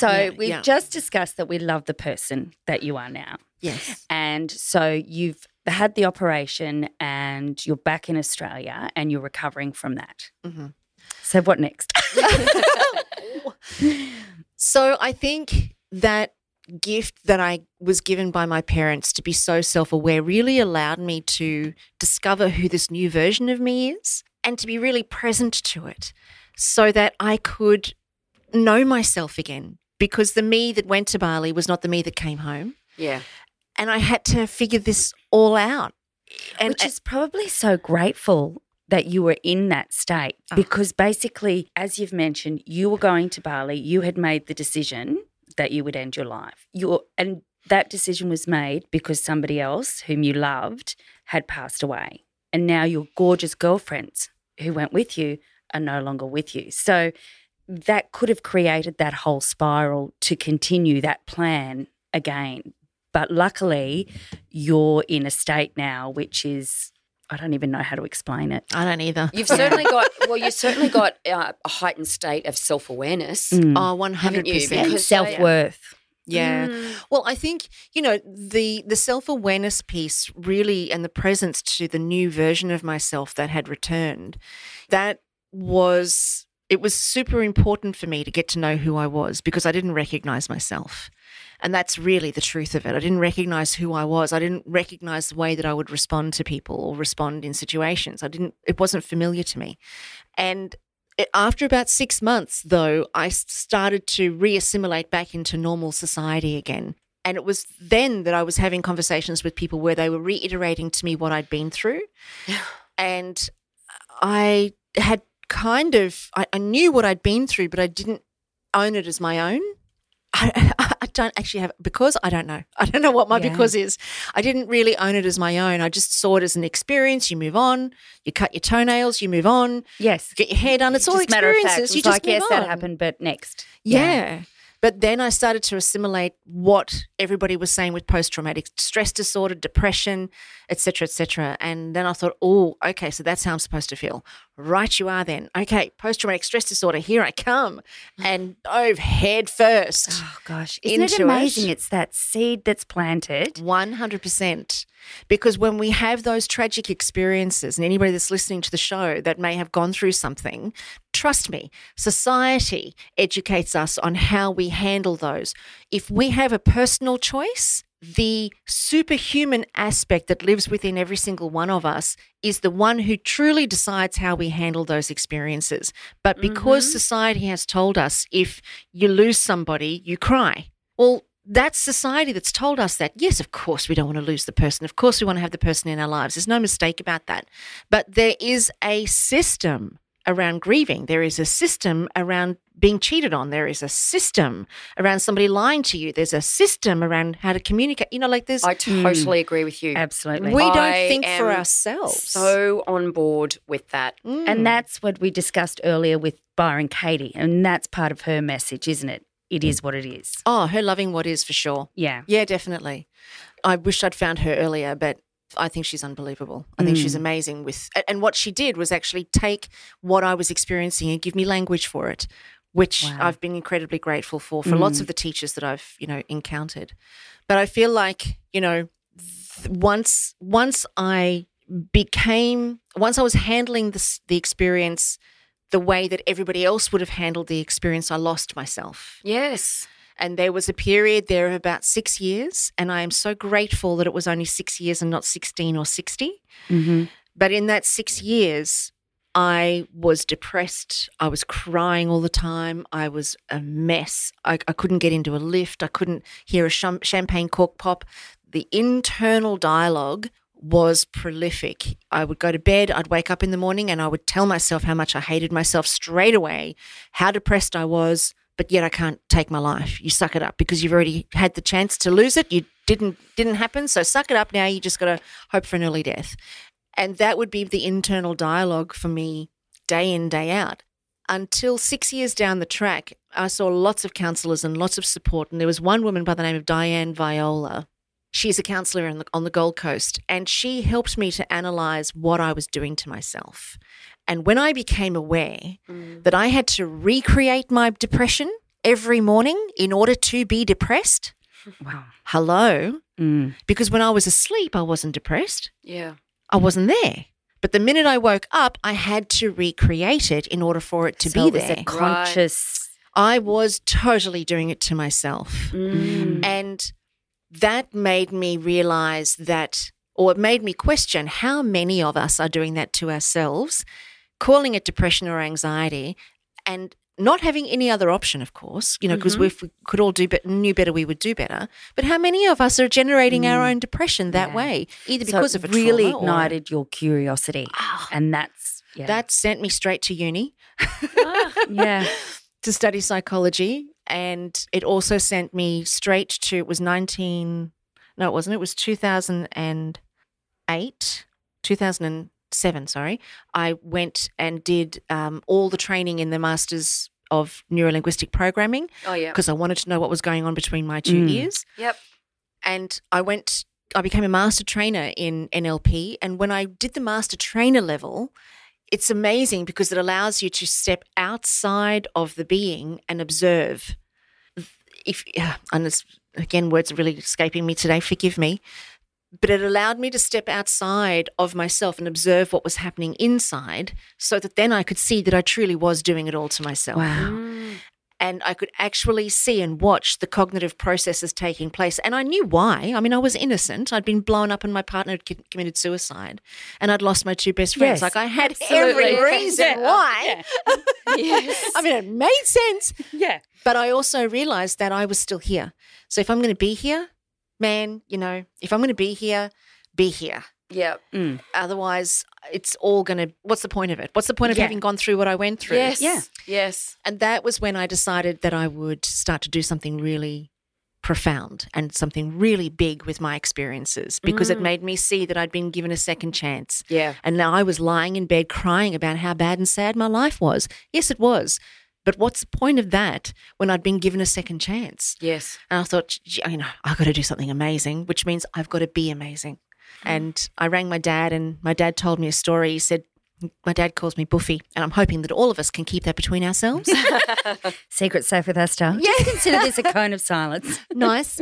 So Yeah, we've yeah. just discussed that we love the person that you are now. Yes. And so you've had the operation and you're back in Australia and you're recovering from that. Mhm. So what next? So I think that gift that I was given by my parents to be so self aware really allowed me to discover who this new version of me is and to be really present to it so that I could know myself again. Because the me that went to Bali was not the me that came home. Yeah. And I had to figure this all out. And Which is probably so grateful that you were in that state Ah. because basically, as you've mentioned, you were going to Bali, you had made the decision that you would end your life. you and that decision was made because somebody else whom you loved had passed away. And now your gorgeous girlfriends who went with you are no longer with you. So that could have created that whole spiral to continue that plan again. But luckily, you're in a state now which is, I don't even know how to explain it. I don't either. You've certainly got, well, you've certainly got uh, a heightened state of self awareness. Mm. Oh, 100%. Haven't you? and because- self worth. Yeah. Well, I think you know the the self awareness piece really, and the presence to the new version of myself that had returned. That was it was super important for me to get to know who I was because I didn't recognize myself. And that's really the truth of it. I didn't recognize who I was. I didn't recognize the way that I would respond to people or respond in situations. I didn't, it wasn't familiar to me. And it, after about six months, though, I started to re assimilate back into normal society again. And it was then that I was having conversations with people where they were reiterating to me what I'd been through. And I had kind of, I, I knew what I'd been through, but I didn't own it as my own. I, I don't actually have because I don't know. I don't know what my Yeah. because is. I didn't really own it as my own. I just saw it as an experience. You move on. You cut your toetoenails. You move on. Yes. Get your hair done. It's all matter of experiences. fact. you just like, yes, move that happened, but next. Yeah. But then I started to assimilate what everybody was saying with post traumatic stress disorder, depression, etc., cetera, et cetera. And then I thought, oh, okay, so that's how I'm supposed to feel. Right, you are then. Okay, post traumatic stress disorder, here I come. And dove head first. Oh, gosh. Isn't it amazing? it. It's that seed that's planted. 100%. Because when we have those tragic experiences, and anybody that's listening to the show that may have gone through something, trust me, society educates us on how we handle those. If we have a personal choice, the superhuman aspect that lives within every single one of us is the one who truly decides how we handle those experiences. But because mm-hmm. society has told us if you lose somebody, you cry. Well, that's society that's told us that. Yes, of course, we don't want to lose the person. Of course, we want to have the person in our lives. There's no mistake about that. But there is a system around grieving. There is a system around being cheated on. There is a system around somebody lying to you. There's a system around how to communicate. You know, like there's, I totally agree with you. Absolutely. we don't I think for ourselves. So on board with that. Mm. And that's what we discussed earlier with Byron Katie. And that's part of her message, isn't it? It is what it is. oh, her loving what is for sure. Yeah. Yeah, definitely. I wish I'd found her earlier, but I think she's unbelievable. I think she's mm. amazing with and what she did was actually take what I was experiencing and give me language for it, which Wow. I've been incredibly grateful for for lots mm. of the teachers that I've, you know, encountered. But I feel like, you know, th- once once I became once I was handling this, the experience the way that everybody else would have handled the experience, I lost myself. Yes. And there was a period there of about six years, and I am so grateful that it was only six years and not 16 or 60. Mm-hmm. But in that six years, I was depressed. I was crying all the time. I was a mess. I, I couldn't get into a lift. I couldn't hear a cham- champagne cork pop. The internal dialogue was prolific. I would go to bed, I'd wake up in the morning, and I would tell myself how much I hated myself straight away, how depressed I was, but yet I can't take my life. You suck it up because you've already had the chance to lose it. You didn't didn't happen, so suck it up now. You just got to hope for an early death. And that would be the internal dialogue for me day in, day out. Until six years down the track, I saw lots of counselors and lots of support. And there was one woman by the name of Diane Viola. She's a counselor on the, on the Gold Coast, and she helped me to analyze what I was doing to myself. And when I became aware that I had to recreate my depression every morning in order to be depressed, Wow. hello, Mm. because when I was asleep, I wasn't depressed. Yeah. I wasn't there. But the minute I woke up, I had to recreate it in order for it to So be it was there. a conscious. I was totally doing it to myself. Mm. And that made me realize that, or it made me question how many of us are doing that to ourselves, calling it depression or anxiety, and not having any other option, of course, you know, because mm-hmm. if we could all do better, knew better, we would do better. But how many of us are generating our mm. own depression that Yeah. way, either So because it of a really trauma or- ignited your curiosity, ah. and that's yeah. that sent me straight to uni. Ah. yeah. To study psychology and it also sent me straight to it was 19 no it wasn't it was 2008 2007 sorry i went and did um, all the training in the masters of neurolinguistic programming Oh yeah. because i wanted to know what was going on between my two Mm. ears Yep. and I went. I became a master trainer in NLP, and when I did the master trainer level, it's amazing because it allows you to step outside of the being and observe. If and it's, again, words are really escaping me today. Forgive me, but it allowed me to step outside of myself and observe what was happening inside, so that then I could see that I truly was doing it all to myself Wow. Mm. And I could actually see and watch the cognitive processes taking place. And I knew why. I mean, I was innocent. I'd been blown up and my partner had committed suicide and I'd lost my two best friends. Yes, like I had absolutely. every reason Yeah. why. Yes. I mean, it made sense. Yeah. But I also realized that I was still here. So if I'm going to be here, man, you know, if I'm going to be here, be here. Yep. Mm. Otherwise, it's all going to, what's the point of it? What's the point of Yeah. having gone through what I went through? Yes. Yeah. Yes. And that was when I decided that I would start to do something really profound and something really big with my experiences because it made me see that I'd been given a second chance. Yeah. And now I was lying in bed crying about how bad and sad my life was. Yes, it was. But what's the point of that when I'd been given a second chance? Yes. And I thought, you know, I've got to do something amazing, which means I've got to be amazing. Mm. And I rang my dad, and my dad told me a story. He said, My dad calls me Buffy, and I'm hoping that all of us can keep that between ourselves. Secret safe with Esther. Just consider this a cone of silence. nice.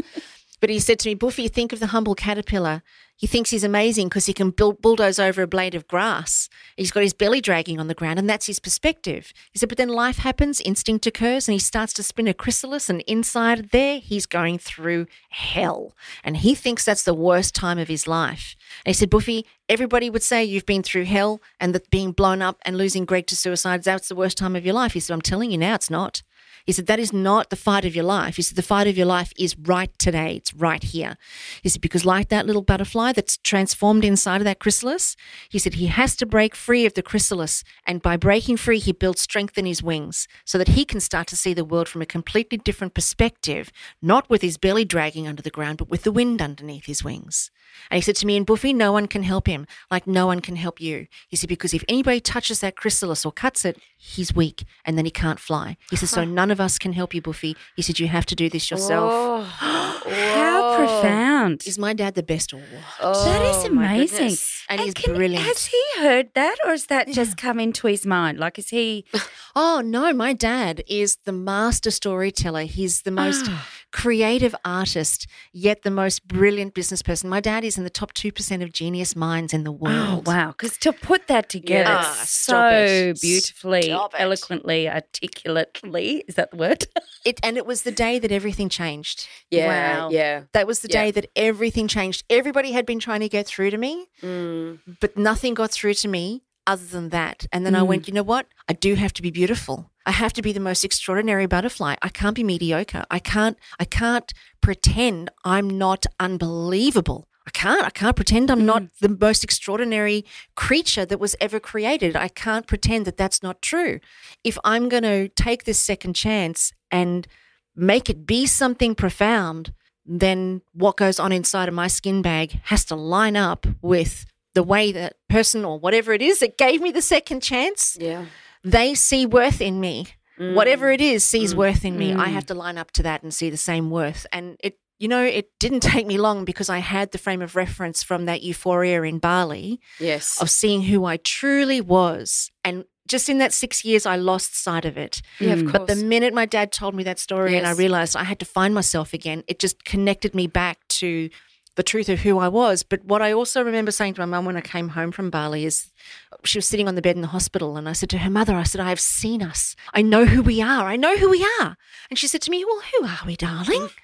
But he said to me, Buffy, think of the humble caterpillar. He thinks he's amazing because he can build, bulldoze over a blade of grass. He's got his belly dragging on the ground, and that's his perspective. He said, but then life happens, instinct occurs, and he starts to spin a chrysalis, and inside there, he's going through hell. And he thinks that's the worst time of his life. And he said, Buffy, everybody would say you've been through hell and that being blown up and losing Greg to suicide, that's the worst time of your life. He said, I'm telling you now, it's not. He said, That is not the fight of your life. He said, The fight of your life is right today. It's right here. He said, Because like that little butterfly that's transformed inside of that chrysalis, he said, He has to break free of the chrysalis. And by breaking free, he builds strength in his wings so that he can start to see the world from a completely different perspective, not with his belly dragging under the ground, but with the wind underneath his wings. And he said to me, And Buffy, no one can help him like no one can help you. He said, Because if anybody touches that chrysalis or cuts it, he's weak and then he can't fly. He said, So none of us can help you, Buffy. He said, You have to do this yourself. Oh. How profound. Is my dad the best or what? Oh that is Oh, my amazing. goodness. And he's can- brilliant. Has he heard that or has that just come into his mind? Like, is he. Oh, no, my dad is the master storyteller. He's the most ah. Creative artist, yet the most brilliant business person. My dad is in the top 2% of genius minds in the Oh, world. wow. Because to put that together Yeah. Ah, so it. beautifully, eloquently, articulately, is that the word? It, and it was the day that everything changed. Yeah, Wow. yeah. That was the Yeah. day that everything changed. Everybody had been trying to get through to me, Mm. but nothing got through to me other than that. And then I Mm. went, you know what? I do have to be beautiful. I have to be the most extraordinary butterfly. I can't be mediocre. I can't I can't pretend I'm not unbelievable. I can't. I can't pretend I'm not mm. the most extraordinary creature that was ever created. I can't pretend that that's not true. If I'm going to take this second chance and make it be something profound, then what goes on inside of my skin bag has to line up with the way that person or whatever it is that gave me the second chance, Yeah. They see worth in me. Whatever it is sees worth in me. I Mm. have to line up to that and see the same worth. And it, you know, it didn't take me long because I had the frame of reference from that euphoria in Bali Yes. of seeing who I truly was. And just in that six years, I lost sight of it. yeah, of Mm. course. But the minute my dad told me that story and I realized I had to find myself again, it just connected me back to the truth of who I was. But what I also remember saying to my mum when I came home from Bali is she was sitting on the bed in the hospital and I said to her mother, I said, I have seen us. I know who we are. I know who we are. And she said to me, Well, who are we, darling?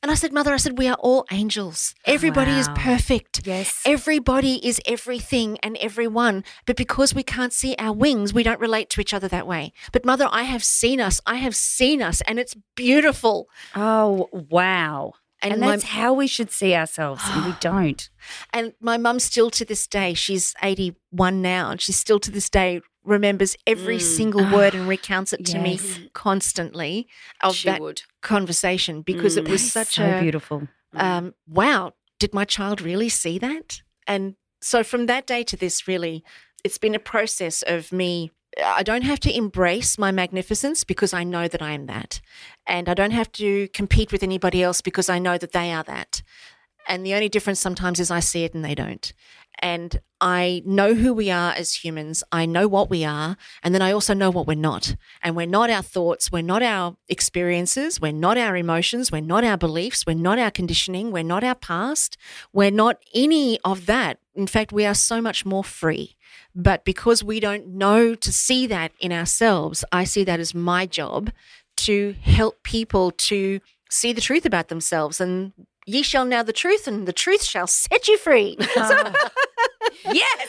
And I said, Mother, I said, we are all angels. Everybody is perfect. Yes. Everybody is everything and everyone. But because we can't see our wings, we don't relate to each other that way. But Mother, I have seen us. I have seen us, and it's beautiful. Oh, wow. And And, my- that's how we should see ourselves, and we don't. And my mum still to this day, she's 81 now, and she still to this day remembers every mm. single ah, word and recounts it to me constantly of she that would. conversation because it mm. was such so a beautiful. Mm. um, wow, did my child really see that? And so from that day to this, really, it's been a process of me. I don't have to embrace my magnificence because I know that I am that. And I don't have to compete with anybody else because I know that they are that. And the only difference sometimes is I see it and they don't. And I know who we are as humans. I know what we are. And then I also know what we're not. And we're not our thoughts. We're not our experiences. We're not our emotions. We're not our beliefs. We're not our conditioning. We're not our past. We're not any of that. In fact, we are so much more free. But because we don't know to see that in ourselves, I see that as my job to help people to see the truth about themselves. And ye shall know the truth, and the truth shall set you free. Ah. Yes.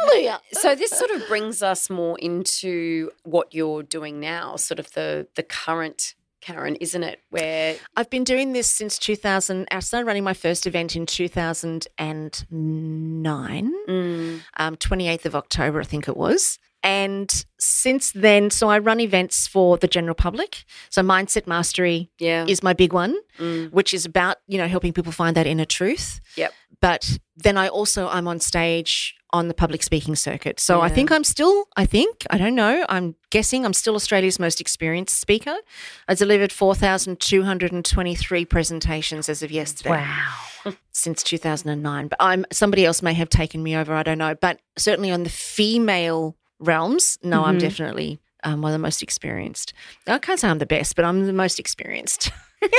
Hallelujah. so this sort of brings us more into what you're doing now, sort of the the current Karen, isn't it? Where I've been doing this since 2000. I started running my first event in 2009, mm, um, 28th of October, I think it was. And since then, so I run events for the general public. So Mindset Mastery yeah, is my big one, Mm. which is about, you know, helping people find that inner truth. Yep. But then I also, I'm on stage on the public speaking circuit. So I think I'm still, I think, I don't know, I'm guessing I'm still Australia's most experienced speaker. I delivered 4,223 presentations as of yesterday Wow. since 2009 but i'm somebody else may have taken me over i don't know but certainly on the female realms no i'm Mhm. definitely um, one of the most experienced i can't say i'm the best but i'm the most experienced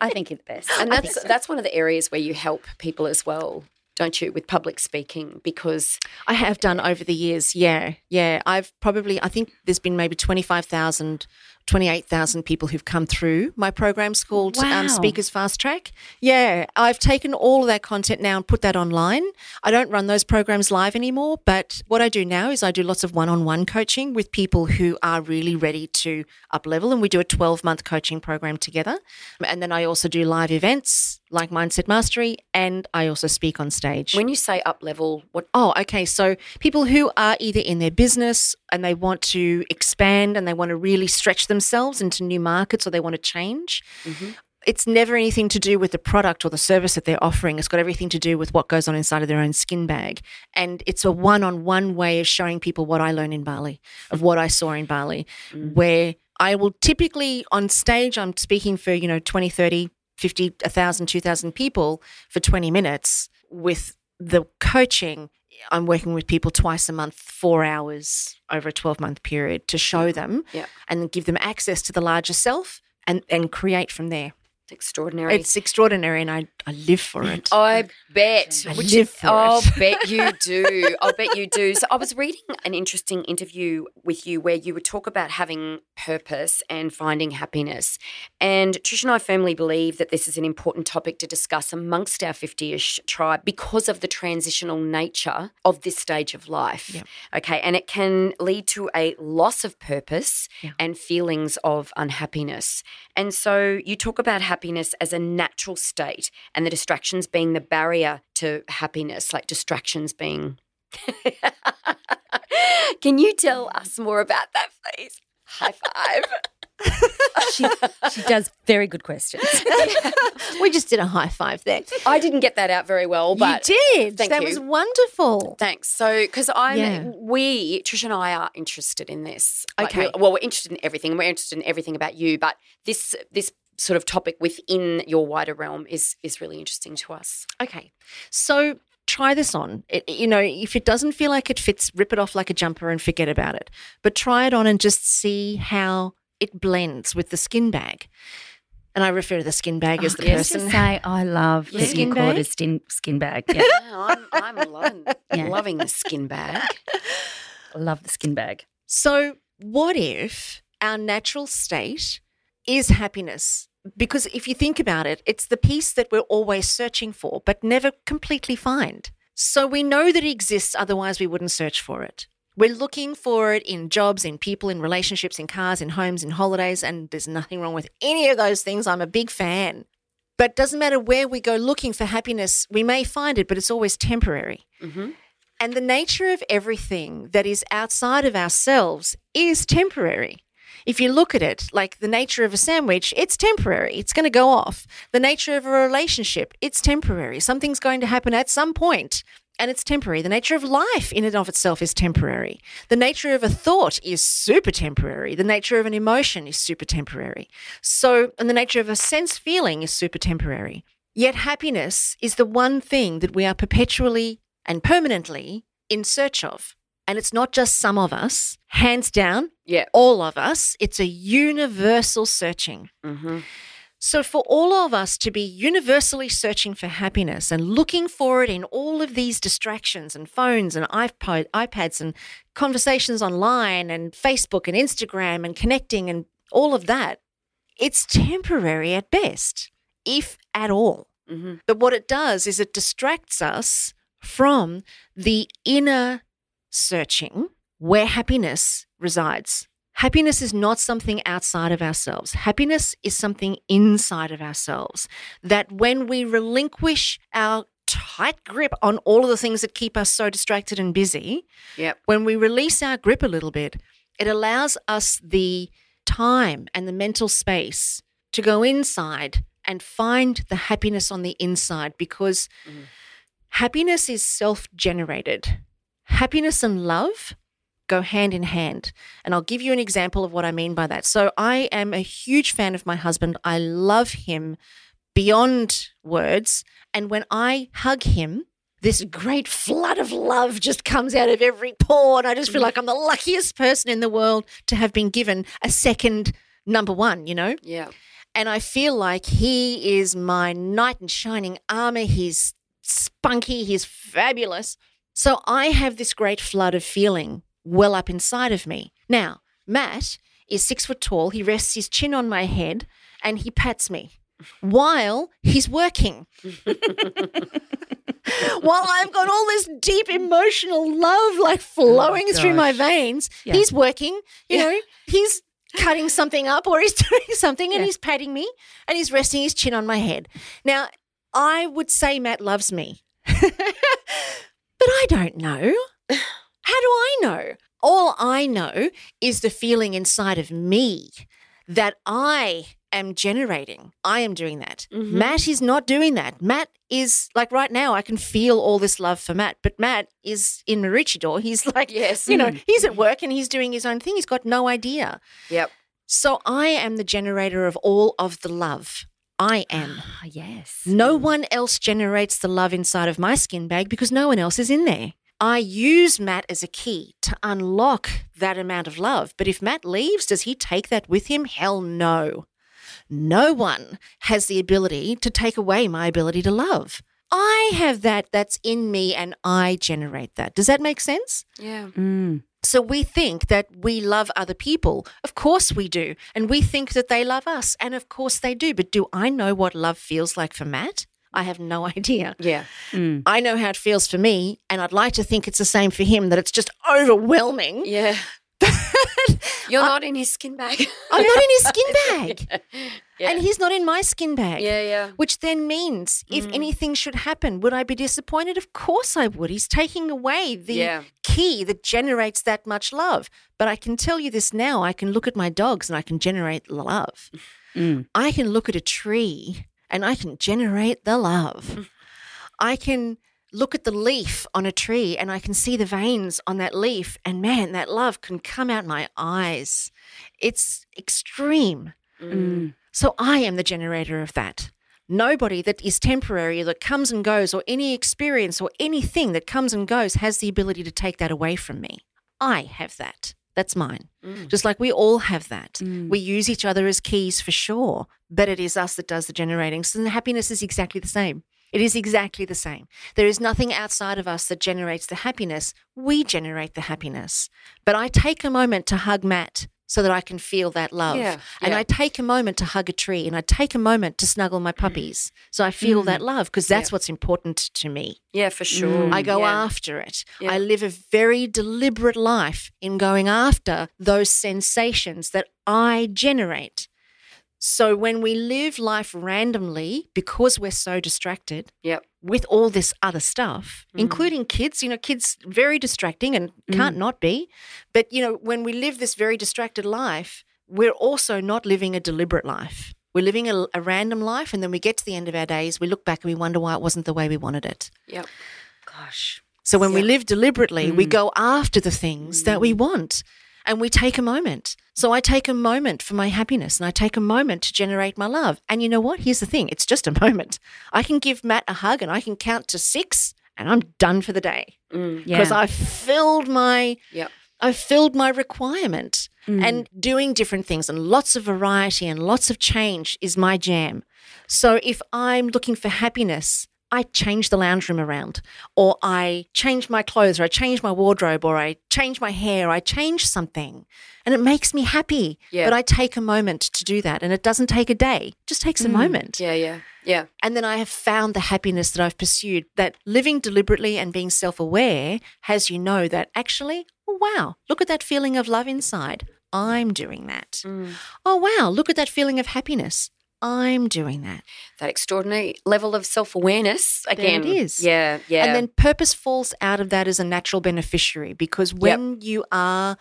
I think you're the best. and that's so. that's one of the areas where you help people as well, don't you, with public speaking? Because i have done over the years yeah yeah i've probably i think there's been maybe 25000 28,000 people who've come through my programs called Wow. um, Speakers Fast Track. Yeah, I've taken all of that content now and put that online. I don't run those programs live anymore, but what I do now is I do lots of one on one coaching with people who are really ready to up level. And we do a 12 month coaching program together. And then I also do live events like Mindset Mastery, and I also speak on stage. when you say up level, what Oh, okay. So people who are either in their business and they want to expand and they want to really stretch themselves into new markets or they want to change. Mm-hmm. It's never anything to do with the product or the service that they're offering. It's got everything to do with what goes on inside of their own skin bag. And it's a one on one way of showing people what I learned in Bali, of what I saw in Bali, mm. where I will typically on stage, I'm speaking for, you know, 20, 30, 50, 1,000, 2,000 people for 20 minutes with the coaching, I'm working with people twice a month, four hours over a 12 month period to show them Yeah. and give them access to the larger self and, and create from there. It's extraordinary. It's extraordinary, and I, I live for it. I bet. I Which- live for I'll it. bet you do. I'll bet you do. So I was reading an interesting interview with you where you would talk about having purpose and finding happiness. And Trish and I firmly believe that this is an important topic to discuss amongst our 50-ish tribe because of the transitional nature of this stage of life. Yep. Okay. And it can lead to a loss of purpose Yeah. and feelings of unhappiness. And so you talk about happiness as a natural state and the distractions being the barrier to happiness, like distractions being. Can you tell mm. us more about that, please? High five. She, she does very good questions. we just did a high five there. I didn't get that out very well, but you did. thank that you. was wonderful. Thanks. So, because I'm, Yeah. we, Trish and I are interested in this. Okay. we're- well, we're interested in everything. We're interested in everything about you, but this, this sort of topic within your wider realm is is really interesting to us. Okay. So try this on. It, you know, if it doesn't feel like it fits, rip it off like a jumper and forget about it. But try it on and just see how it blends with the skin bag. And I refer to the skin bag as oh, the Let's person. just say I love The skin you call it bag? a skin, skin bag. Yeah, Yeah, I'm, I'm loving, Yeah. loving the skin bag. I love the skin bag. So, what if our natural state is happiness? Because if you think about it, it's the peace that we're always searching for, but never completely find. So, we know that it exists, otherwise, we wouldn't search for it. We're looking for it in jobs, in people, in relationships, in cars, in homes, in holidays, and there's nothing wrong with any of those things. I'm a big fan. But doesn't matter where we go looking for happiness, we may find it, but it's always temporary. hmm And the nature of everything that is outside of ourselves is temporary. If you look at it, like the nature of a sandwich, it's temporary. It's going to go off. The nature of a relationship, it's temporary. Something's going to happen at some point and it's temporary. The nature of life in and of itself is temporary. The nature of a thought is super temporary. The nature of an emotion is super temporary. So, and the nature of a sense feeling is super temporary. Yet happiness is the one thing that we are perpetually and permanently in search of. And it's not just some of us, hands down, Yeah. all of us. It's a universal searching. hmm So, for all of us to be universally searching for happiness and looking for it in all of these distractions and phones and iPod, iPads and conversations online and Facebook and Instagram and connecting and all of that, it's temporary at best, if at all. hmm But what it does is it distracts us from the inner searching where happiness resides. Happiness is not something outside of ourselves. Happiness is something inside of ourselves. That when we relinquish our tight grip on all of the things that keep us so distracted and busy, Yep. when we release our grip a little bit, it allows us the time and the mental space to go inside and find the happiness on the inside because Mhm. happiness is self generated. Happiness and love go hand in hand. And I'll give you an example of what I mean by that. So, I am a huge fan of my husband. I love him beyond words. And when I hug him, this great flood of love just comes out of every pore. And I just feel like I'm the luckiest person in the world to have been given a second number one, you know? Yeah. And I feel like he is my knight in shining armor. He's spunky, he's fabulous. So I have this great flood of feeling well up inside of me. Now, Matt is six foot tall. He rests his chin on my head and he pats me while he's working. while I've got all this deep emotional love like flowing oh through my veins, Yeah. he's working, you know, he's cutting something up or he's doing something and Yeah. he's patting me and he's resting his chin on my head. Now, I would say Matt loves me, but I don't know. How do I know? All I know is the feeling inside of me that I am generating. I am doing that. Mhm. Matt is not doing that. Matt is like right now, I can feel all this love for Matt, but Matt is in Maroochydore. He's like, Yes. you know, he's at work and he's doing his own thing. He's got no idea. Yep. So I am the generator of all of the love. I am. Ah, yes. No one else generates the love inside of my skin bag because no one else is in there. I use Matt as a key to unlock that amount of love. But if Matt leaves, does he take that with him? Hell no. No one has the ability to take away my ability to love. I have that that's in me and I generate that. Does that make sense? Yeah. Mm. So we think that we love other people. Of course we do. And we think that they love us. And of course they do. But do I know what love feels like for Matt? I have no idea. Yeah. Mm. I know how it feels for me. And I'd like to think it's the same for him, that it's just overwhelming. Yeah. You're not in his skin bag. I'm not in his skin bag. Yeah. And he's not in my skin bag. Yeah, yeah. Which then means if Mm. anything should happen, would I be disappointed? Of course I would. He's taking away the Yeah. key that generates that much love. But I can tell you this now I can look at my dogs and I can generate love. Mm. I can look at a tree and I can generate the love. I can look at the leaf on a tree and I can see the veins on that leaf. And man, that love can come out my eyes. It's extreme. Mm. So I am the generator of that. Nobody that is temporary, that comes and goes, or any experience or anything that comes and goes has the ability to take that away from me. I have that. That's mine. Just like we all have that. Mm. We use each other as keys for sure, but it is us that does the generating. So the happiness is exactly the same. It is exactly the same. There is nothing outside of us that generates the happiness. We generate the happiness. But I take a moment to hug Matt so that I can feel that love. Yeah, And yeah. I take a moment to hug a tree and I take a moment to snuggle my puppies. Mm. So I feel that mm. love because that's Yeah. what's important to me. Yeah, for sure. I go after it. I live a very deliberate life in going after those sensations that I generate. So when we live life randomly, because we're so distracted Yep. with all this other stuff, mm-hmm. including kids, you know, kids very distracting and can't mm. not be. But, you know, when we live this very distracted life, we're also not living a deliberate life. We're living a, a random life, and then we get to the end of our days, we look back and we wonder why it wasn't the way we wanted it. Yep. Gosh. So when we live deliberately, we Mm. go after the things that we mm. want and we take a moment. So I take a moment for my happiness and I take a moment to generate my love. And you know what? Here's the thing it's just a moment. I can give Matt a hug and I can count to six and I'm done for the day Mm. because Yeah. I've filled my. Yep. I've filled my requirement Mm. and doing different things and lots of variety and lots of change is my jam. So if I'm looking for happiness, I change the lounge room around, or I change my clothes, or I change my wardrobe, or I change my hair, I change something, and it makes me happy. Yeah. But I take a moment to do that, and it doesn't take a day, it just takes a moment. Yeah, yeah. Yeah. And then I have found the happiness that I've pursued, that living deliberately and being self aware has you know that actually, oh, wow, look at that feeling of love inside. I'm doing that. Mm. Oh, wow, look at that feeling of happiness. I'm doing that. That extraordinary level of self awareness it again. is. Yeah, yeah. And then purpose falls out of that as a natural beneficiary because when you are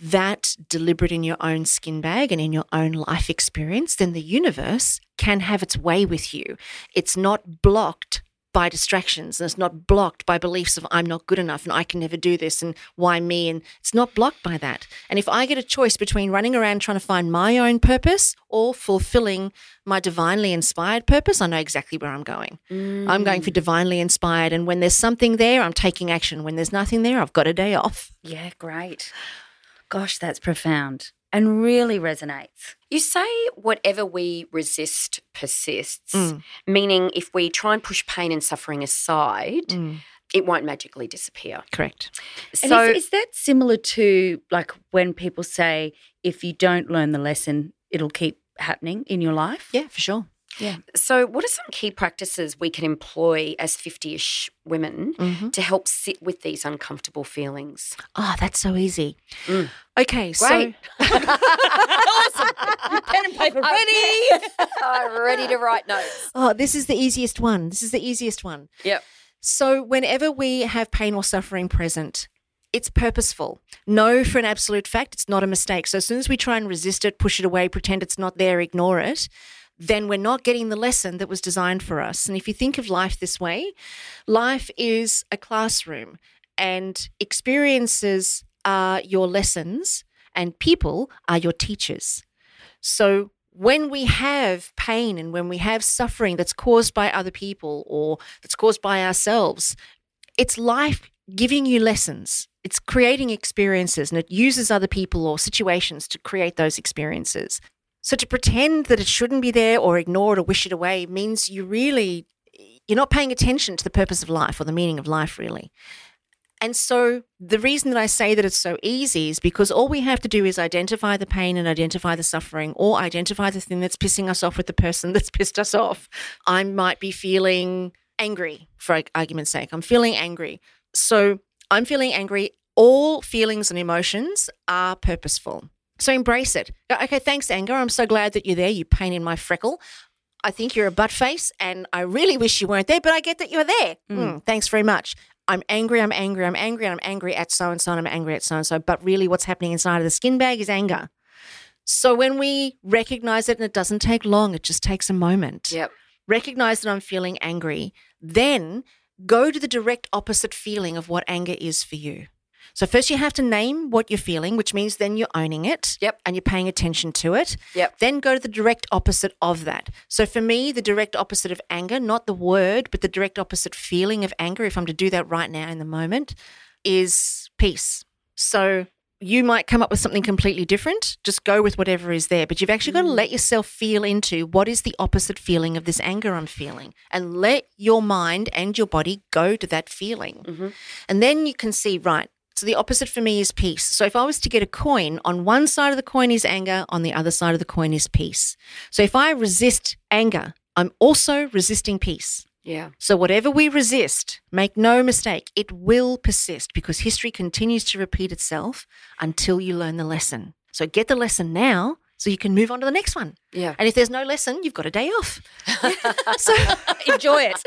that deliberate in your own skin bag and in your own life experience, then the universe can have its way with you. It's not blocked by distractions and it's not blocked by beliefs of I'm not good enough and I can never do this and why me and it's not blocked by that. And if I get a choice between running around trying to find my own purpose or fulfilling my divinely inspired purpose, I know exactly where I'm going. I'm going for mm. divinely inspired and when there's something there, I'm taking action. When there's nothing there, I've got a day off. Yeah, great. Gosh, that's profound and really resonates. You say whatever we resist persists, Mm. meaning if we try and push pain and suffering aside, it won't magically disappear. Correct. And So, is, is that similar to like when people say if you don't learn the lesson, it'll keep happening in your life? Yeah, for sure. So what are some key practices we can employ as 50 ish women Mhm. to help sit with these uncomfortable feelings? Oh, that's so easy. Mm. Okay, Great. so Pen and paper ready. I'm ready to write notes. oh, this is the easiest one. This is the easiest one. Yep. So, whenever we have pain or suffering present, it's purposeful. No, for an absolute fact it's not a mistake. So, as soon as we try and resist it, push it away, pretend it's not there, ignore it, then we're not getting the lesson that was designed for us. And if you think of life this way, life is a classroom and experiences are your lessons and people are your teachers. So when we have pain and when we have suffering that's caused by other people or that's caused by ourselves, it's life giving you lessons. It's creating experiences and it uses other people or situations to create those experiences. So to pretend that it shouldn't be there or ignore it or wish it away means you really you're not paying attention to the purpose of life or the meaning of life really. And so the reason that I say that it's so easy is because all we have to do is identify the pain and identify the suffering or identify the thing that's pissing us off with the person that's pissed us off. I might be feeling angry for argument's sake. I'm feeling angry. So I'm feeling angry. All feelings and emotions are purposeful. So embrace it. Okay, thanks, anger. I'm so glad that you're there. You pain in my freckle. I think you're a butt face and I really wish you weren't there, but I get that you're there. Mm, thanks very much. I'm angry, I'm angry, I'm angry, I'm angry at so and so, and I'm angry at so and so. But really, what's happening inside of the skin bag is anger. So when we recognize it, and it doesn't take long, it just takes a moment. Yep. Recognize that I'm feeling angry, then go to the direct opposite feeling of what anger is for you. So first you have to name what you're feeling, which means then you're owning it. Yep. And you're paying attention to it. Yep. Then go to the direct opposite of that. So for me, the direct opposite of anger, not the word, but the direct opposite feeling of anger, if I'm to do that right now in the moment, is peace. So you might come up with something completely different. Just go with whatever is there. But you've actually got to mm. let yourself feel into what is the opposite feeling of this anger I'm feeling and let your mind and your body go to that feeling. Mm-hmm. And then you can see, right, so the opposite for me is peace. So if I was to get a coin, on one side of the coin is anger, on the other side of the coin is peace. So if I resist anger, I'm also resisting peace. Yeah. So whatever we resist, make no mistake, it will persist because history continues to repeat itself until you learn the lesson. So get the lesson now so you can move on to the next one. Yeah. And if there's no lesson, you've got a day off. so Enjoy it.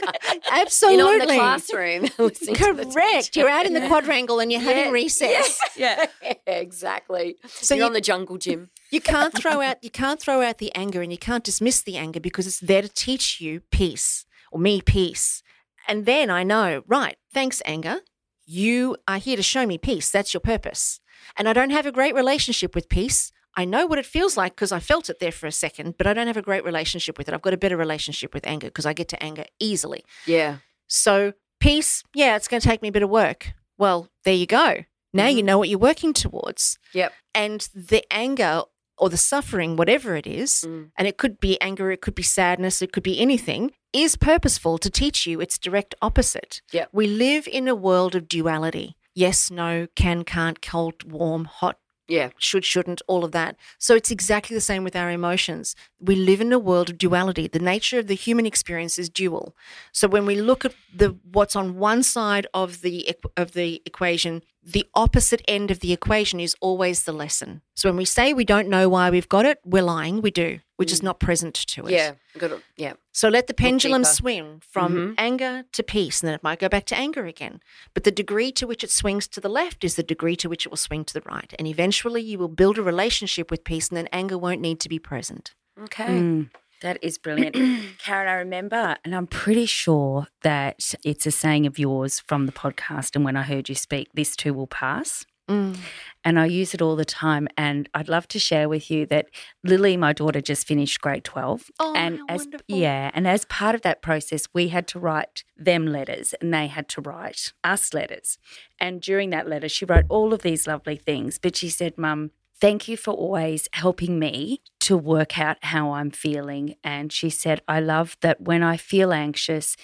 absolutely. You're not in the classroom. to the Correct. You're out in the Yeah. quadrangle and you're having Yeah. recess. Yeah. Yeah, exactly. So You're you- on the jungle gym. You can't throw out you can't throw out the anger and you can't dismiss the anger because it's there to teach you peace or me peace. And then I know, right, thanks anger. You are here to show me peace. That's your purpose. And I don't have a great relationship with peace. I know what it feels like because I felt it there for a second, but I don't have a great relationship with it. I've got a better relationship with anger because I get to anger easily. Yeah. So, peace, yeah, it's going to take me a bit of work. Well, there you go. Now you know what you're working towards. Yep. And the anger or the suffering, whatever it is, Mm. and it could be anger, it could be sadness, it could be anything, is purposeful to teach you its direct opposite. Yep. We live in a world of duality yes, no, can, can't, cold, warm, hot, Yeah. should, shouldn't, all of that. So it's exactly the same with our emotions. We live in a world of duality. The nature of the human experience is dual. So when we look at the what's on one side of the of the equation, the opposite end of the equation is always the lesson. So when we say we don't know why we've got it, we're lying. We do. We're just not present to it. Yeah. Got to, yeah. So let the pendulum swing from Mhm. anger to peace, and then it might go back to anger again. But the degree to which it swings to the left is the degree to which it will swing to the right. And eventually you will build a relationship with peace, and then anger won't need to be present. Okay. Mm, that is brilliant. Karen, I remember, and I'm pretty sure that it's a saying of yours from the podcast. And when I heard you speak, this too will pass. Mm. And I use it all the time. And I'd love to share with you that Lily, my daughter, just finished grade 12. Oh, and as, wonderful. Yeah. And as part of that process, we had to write them letters and they had to write us letters. And during that letter, she wrote all of these lovely things. But she said, Mum, thank you for always helping me to work out how I'm feeling. And she said, I love that when I feel anxious,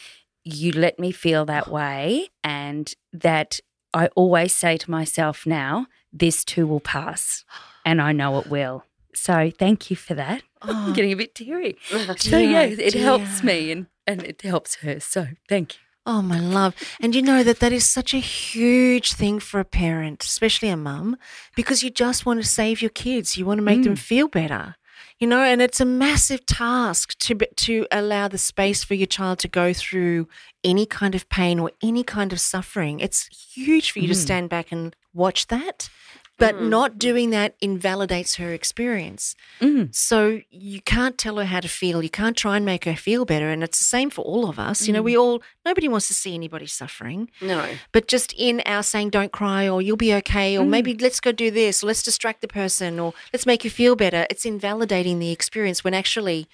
you let me feel that oh. way. And that I always say to myself now, this too will pass. And I know it will. So thank you for that. I'm oh. getting a bit teary. so yeah, dear, it helps me and, and it helps her. So thank you. Oh, my love. And you know that that is such a huge thing for a parent, especially a mum, because you just want to save your kids. You want to make them mm. feel better. You know, and it's a massive task to to allow the space for your child to go through any kind of pain or any kind of suffering. It's huge for you to mm-hmm. stand back and watch that. But mm-hmm. not doing that invalidates her experience. Mm-hmm. So you can't tell her how to feel. You can't try and make her feel better. And it's the same for all of us. You know, we mm-hmm. all, nobody wants to see anybody suffering. No. But just in our saying, don't cry, or you'll be okay, or maybe mm. let's go do this, or let's distract the person, or let's make you feel better, it's invalidating the experience when actually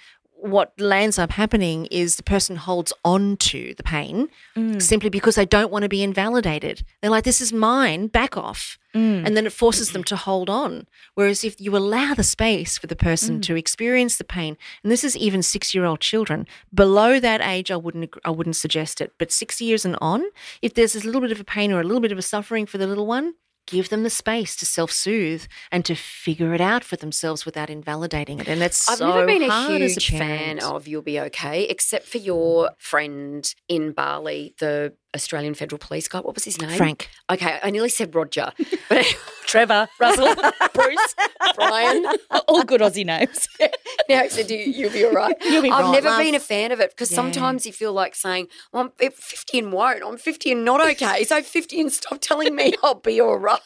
what lands up happening is the person holds on to the pain mm. simply because they don't want to be invalidated. They're like, this is mine, back off. Mm. And then it forces them to hold on. Whereas if you allow the space for the person mm. to experience the pain, and this is even six year old children, below that age, I wouldn't, I wouldn't suggest it. But six years and on, if there's a little bit of a pain or a little bit of a suffering for the little one, give them the space to self soothe and to figure it out for themselves without invalidating it. And that's I've so never been a huge a fan of You'll Be Okay, except for your friend in Bali, the Australian Federal Police guy. What was his name? Frank. Okay, I nearly said Roger, but Trevor, Russell, Bruce, Brian. all good Aussie names. now you, you'll be all right. You'll be I've right, never love. been a fan of it because Yeah. sometimes you feel like saying, well, I'm 50 and won't. I'm 50 and not okay. So 50 and stop telling me I'll be all right.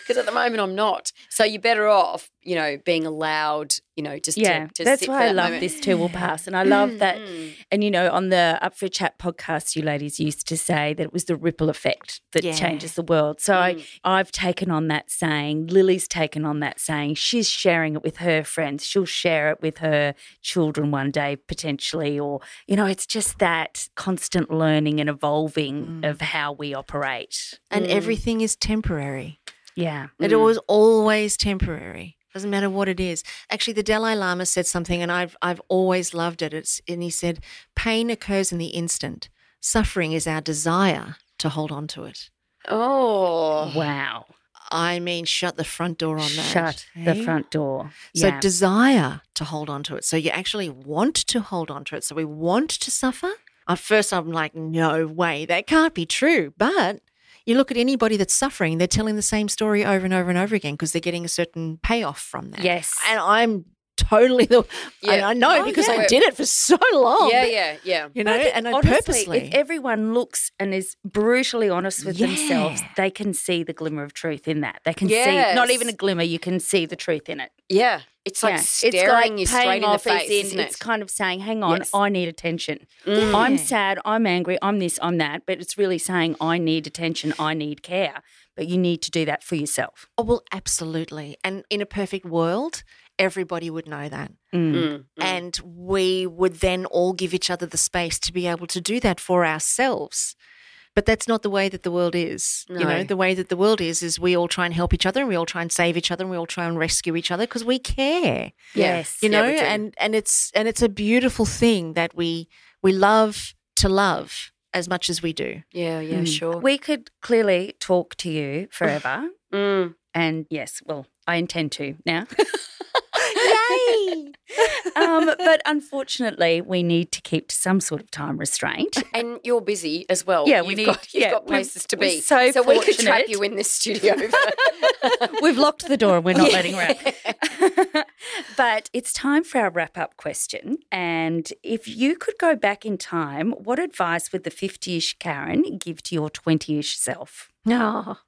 Because at the moment I'm not. So you're better off, you know, being allowed, you know, just Yeah, to, to that's sit why for I love moment. this too will pass, and I love that. Mm. And you know, on the Up for Chat podcast, you ladies used to say that it was the ripple effect that Yeah. changes the world. So Mm. I, I've taken on that saying. Lily's taken on that saying. She's sharing it with her friends. She'll share it with her children one day potentially, or you know, it's just that constant learning and evolving Mm. of how we operate. And everything is temporary. Yeah. It was always temporary. Doesn't matter what it is. Actually, the Dalai Lama said something, and I've I've always loved it. It's and he said, "Pain occurs in the instant. Suffering is our desire to hold on to it." Oh. Wow. I mean, shut the front door on that. Shut the front door. So yeah. desire to hold on to it. So you actually want to hold on to it. So we want to suffer. At first, I'm like, no way, that can't be true. But you look at anybody that's suffering, they're telling the same story over and over and over again because they're getting a certain payoff from that. Yes. And I'm totally the, I, Yeah. I know Oh, because I did it for so long. Yeah, yeah, yeah. You know, and I Honestly, purposely. if everyone looks and is brutally honest with themselves, they can see the glimmer of truth in that. They can see not even a glimmer, you can see the truth in it. Yeah. It's like Yeah. staring you straight in the face, in isn't it's kind of saying, hang on, Yes. I need attention. Mm. I'm sad, I'm angry, I'm this, I'm that, but it's really saying I need attention, I need care. But you need to do that for yourself. oh, well, absolutely. And in a perfect world, everybody would know that. Mm. Mm, mm. And we would then all give each other the space to be able to do that for ourselves. But that's not the way that the world is. You know, the way that the world is, is we all try and help each other and we all try and save each other and we all try and rescue each other because we care. Yes. You know, we do. and, and it's and it's a beautiful thing that we we love to love as much as we do. Yeah, yeah, Mm. sure. We could clearly talk to you forever. Mm. and yes, well, I intend to now. Yay! um, but unfortunately, we need to keep to some sort of time restraint. And you're busy as well. Yeah, we you've need- got, you've yeah, got places to we're be. so we could trap fortunate. you in this studio. for- We've locked the door and we're not Yeah. letting her out. but it's time for our wrap up question. And if you could go back in time, what advice would the 50 ish Karen give to your 20 ish self? Oh,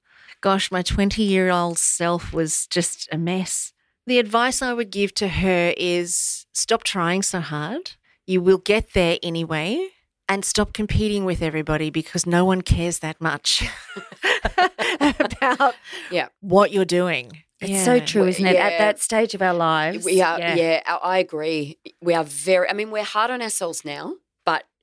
gosh, my 20 year old self was just a mess. The advice I would give to her is stop trying so hard. You will get there anyway. And stop competing with everybody because no one cares that much about Yeah. what you're doing. It's so true, isn't it? At that stage of our lives. we are, yeah. I I agree. We are very, I mean, we're hard on ourselves now, but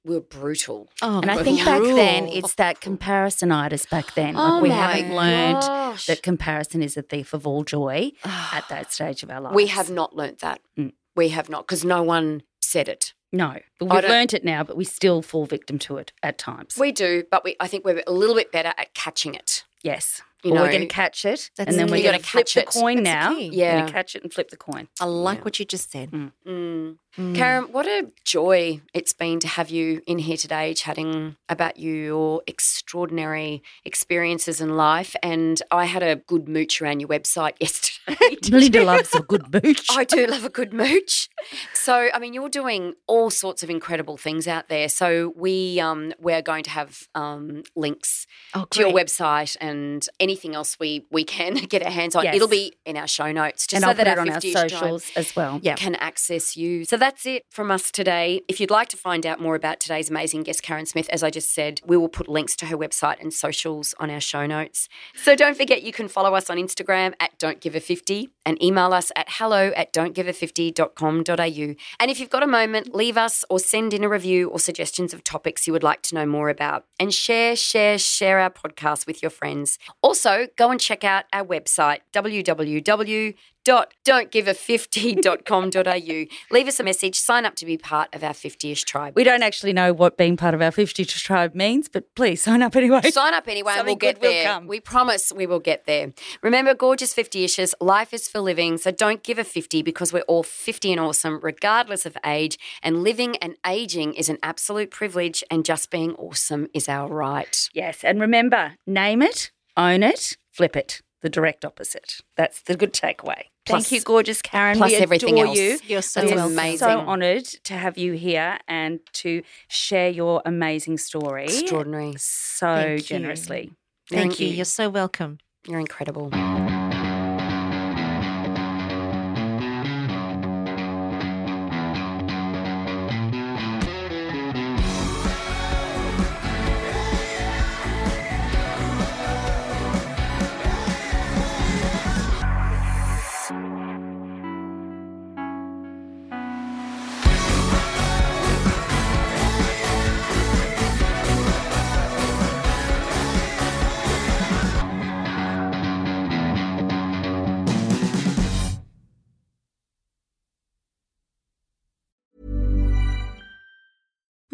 we're brutal. Oh, And I think back then, it's that comparisonitis back then. Oh Like we haven't learned gosh. that comparison is a thief of all joy at that stage of our lives. We have not learnt that. Mm. We have not, because no one said it. No, but we've learned it now, but we still fall victim to it at times. We do, but we, I think we're a little bit better at catching it. yes. You Well, we're going to catch it, That's and then the we're going to flip catch the it. coin That's the now. key. We're Yeah. going to catch it and flip the coin. I like Yeah. what you just said. Mm. Mm. Mm. Karen, what a joy it's been to have you in here today chatting about your extraordinary experiences in life. And I had a good mooch around your website yesterday. Linda loves a good mooch. I do love a good mooch. So, I mean, you're doing all sorts of incredible things out there. So, we um, we're going to have um, links Oh, to your website and anything anything else we we can get our hands on. Yes. It'll be in our show notes, just and so I'll that our on our socials as well. Yeah. can access you. So that's it from us today. If you'd like to find out more about today's amazing guest, Karen Smith, as I just said, we will put links to her website and socials on our show notes. So don't forget you can follow us on Instagram at Don't Give a 50 and email us at hello at don'tgive50.com.au. And if you've got a moment, leave us or send in a review or suggestions of topics you would like to know more about. And share, share, share our podcast with your friends. Also, go and check out our website, www www.don'tgive50.com.au. Leave us a message, sign up to be part of our 50ish tribe. We don't actually know what being part of our 50ish tribe means, but please sign up anyway. Sign up anyway and we'll get there. come. We promise we will get there. Remember, gorgeous 50ishes, life is for living, so don't give a 50 because we're all 50 and awesome, regardless of age. And living and aging is an absolute privilege, and just being awesome is our right. Yes, and remember, name it, own it, flip it. The direct opposite. That's the good takeaway. Plus- Thank you, gorgeous Karen. plus we everything else. you. You're so we are amazing. so honoured to have you here and to share your amazing story Extraordinary. so Thank you. generously. Thank you. You're so welcome. You're incredible.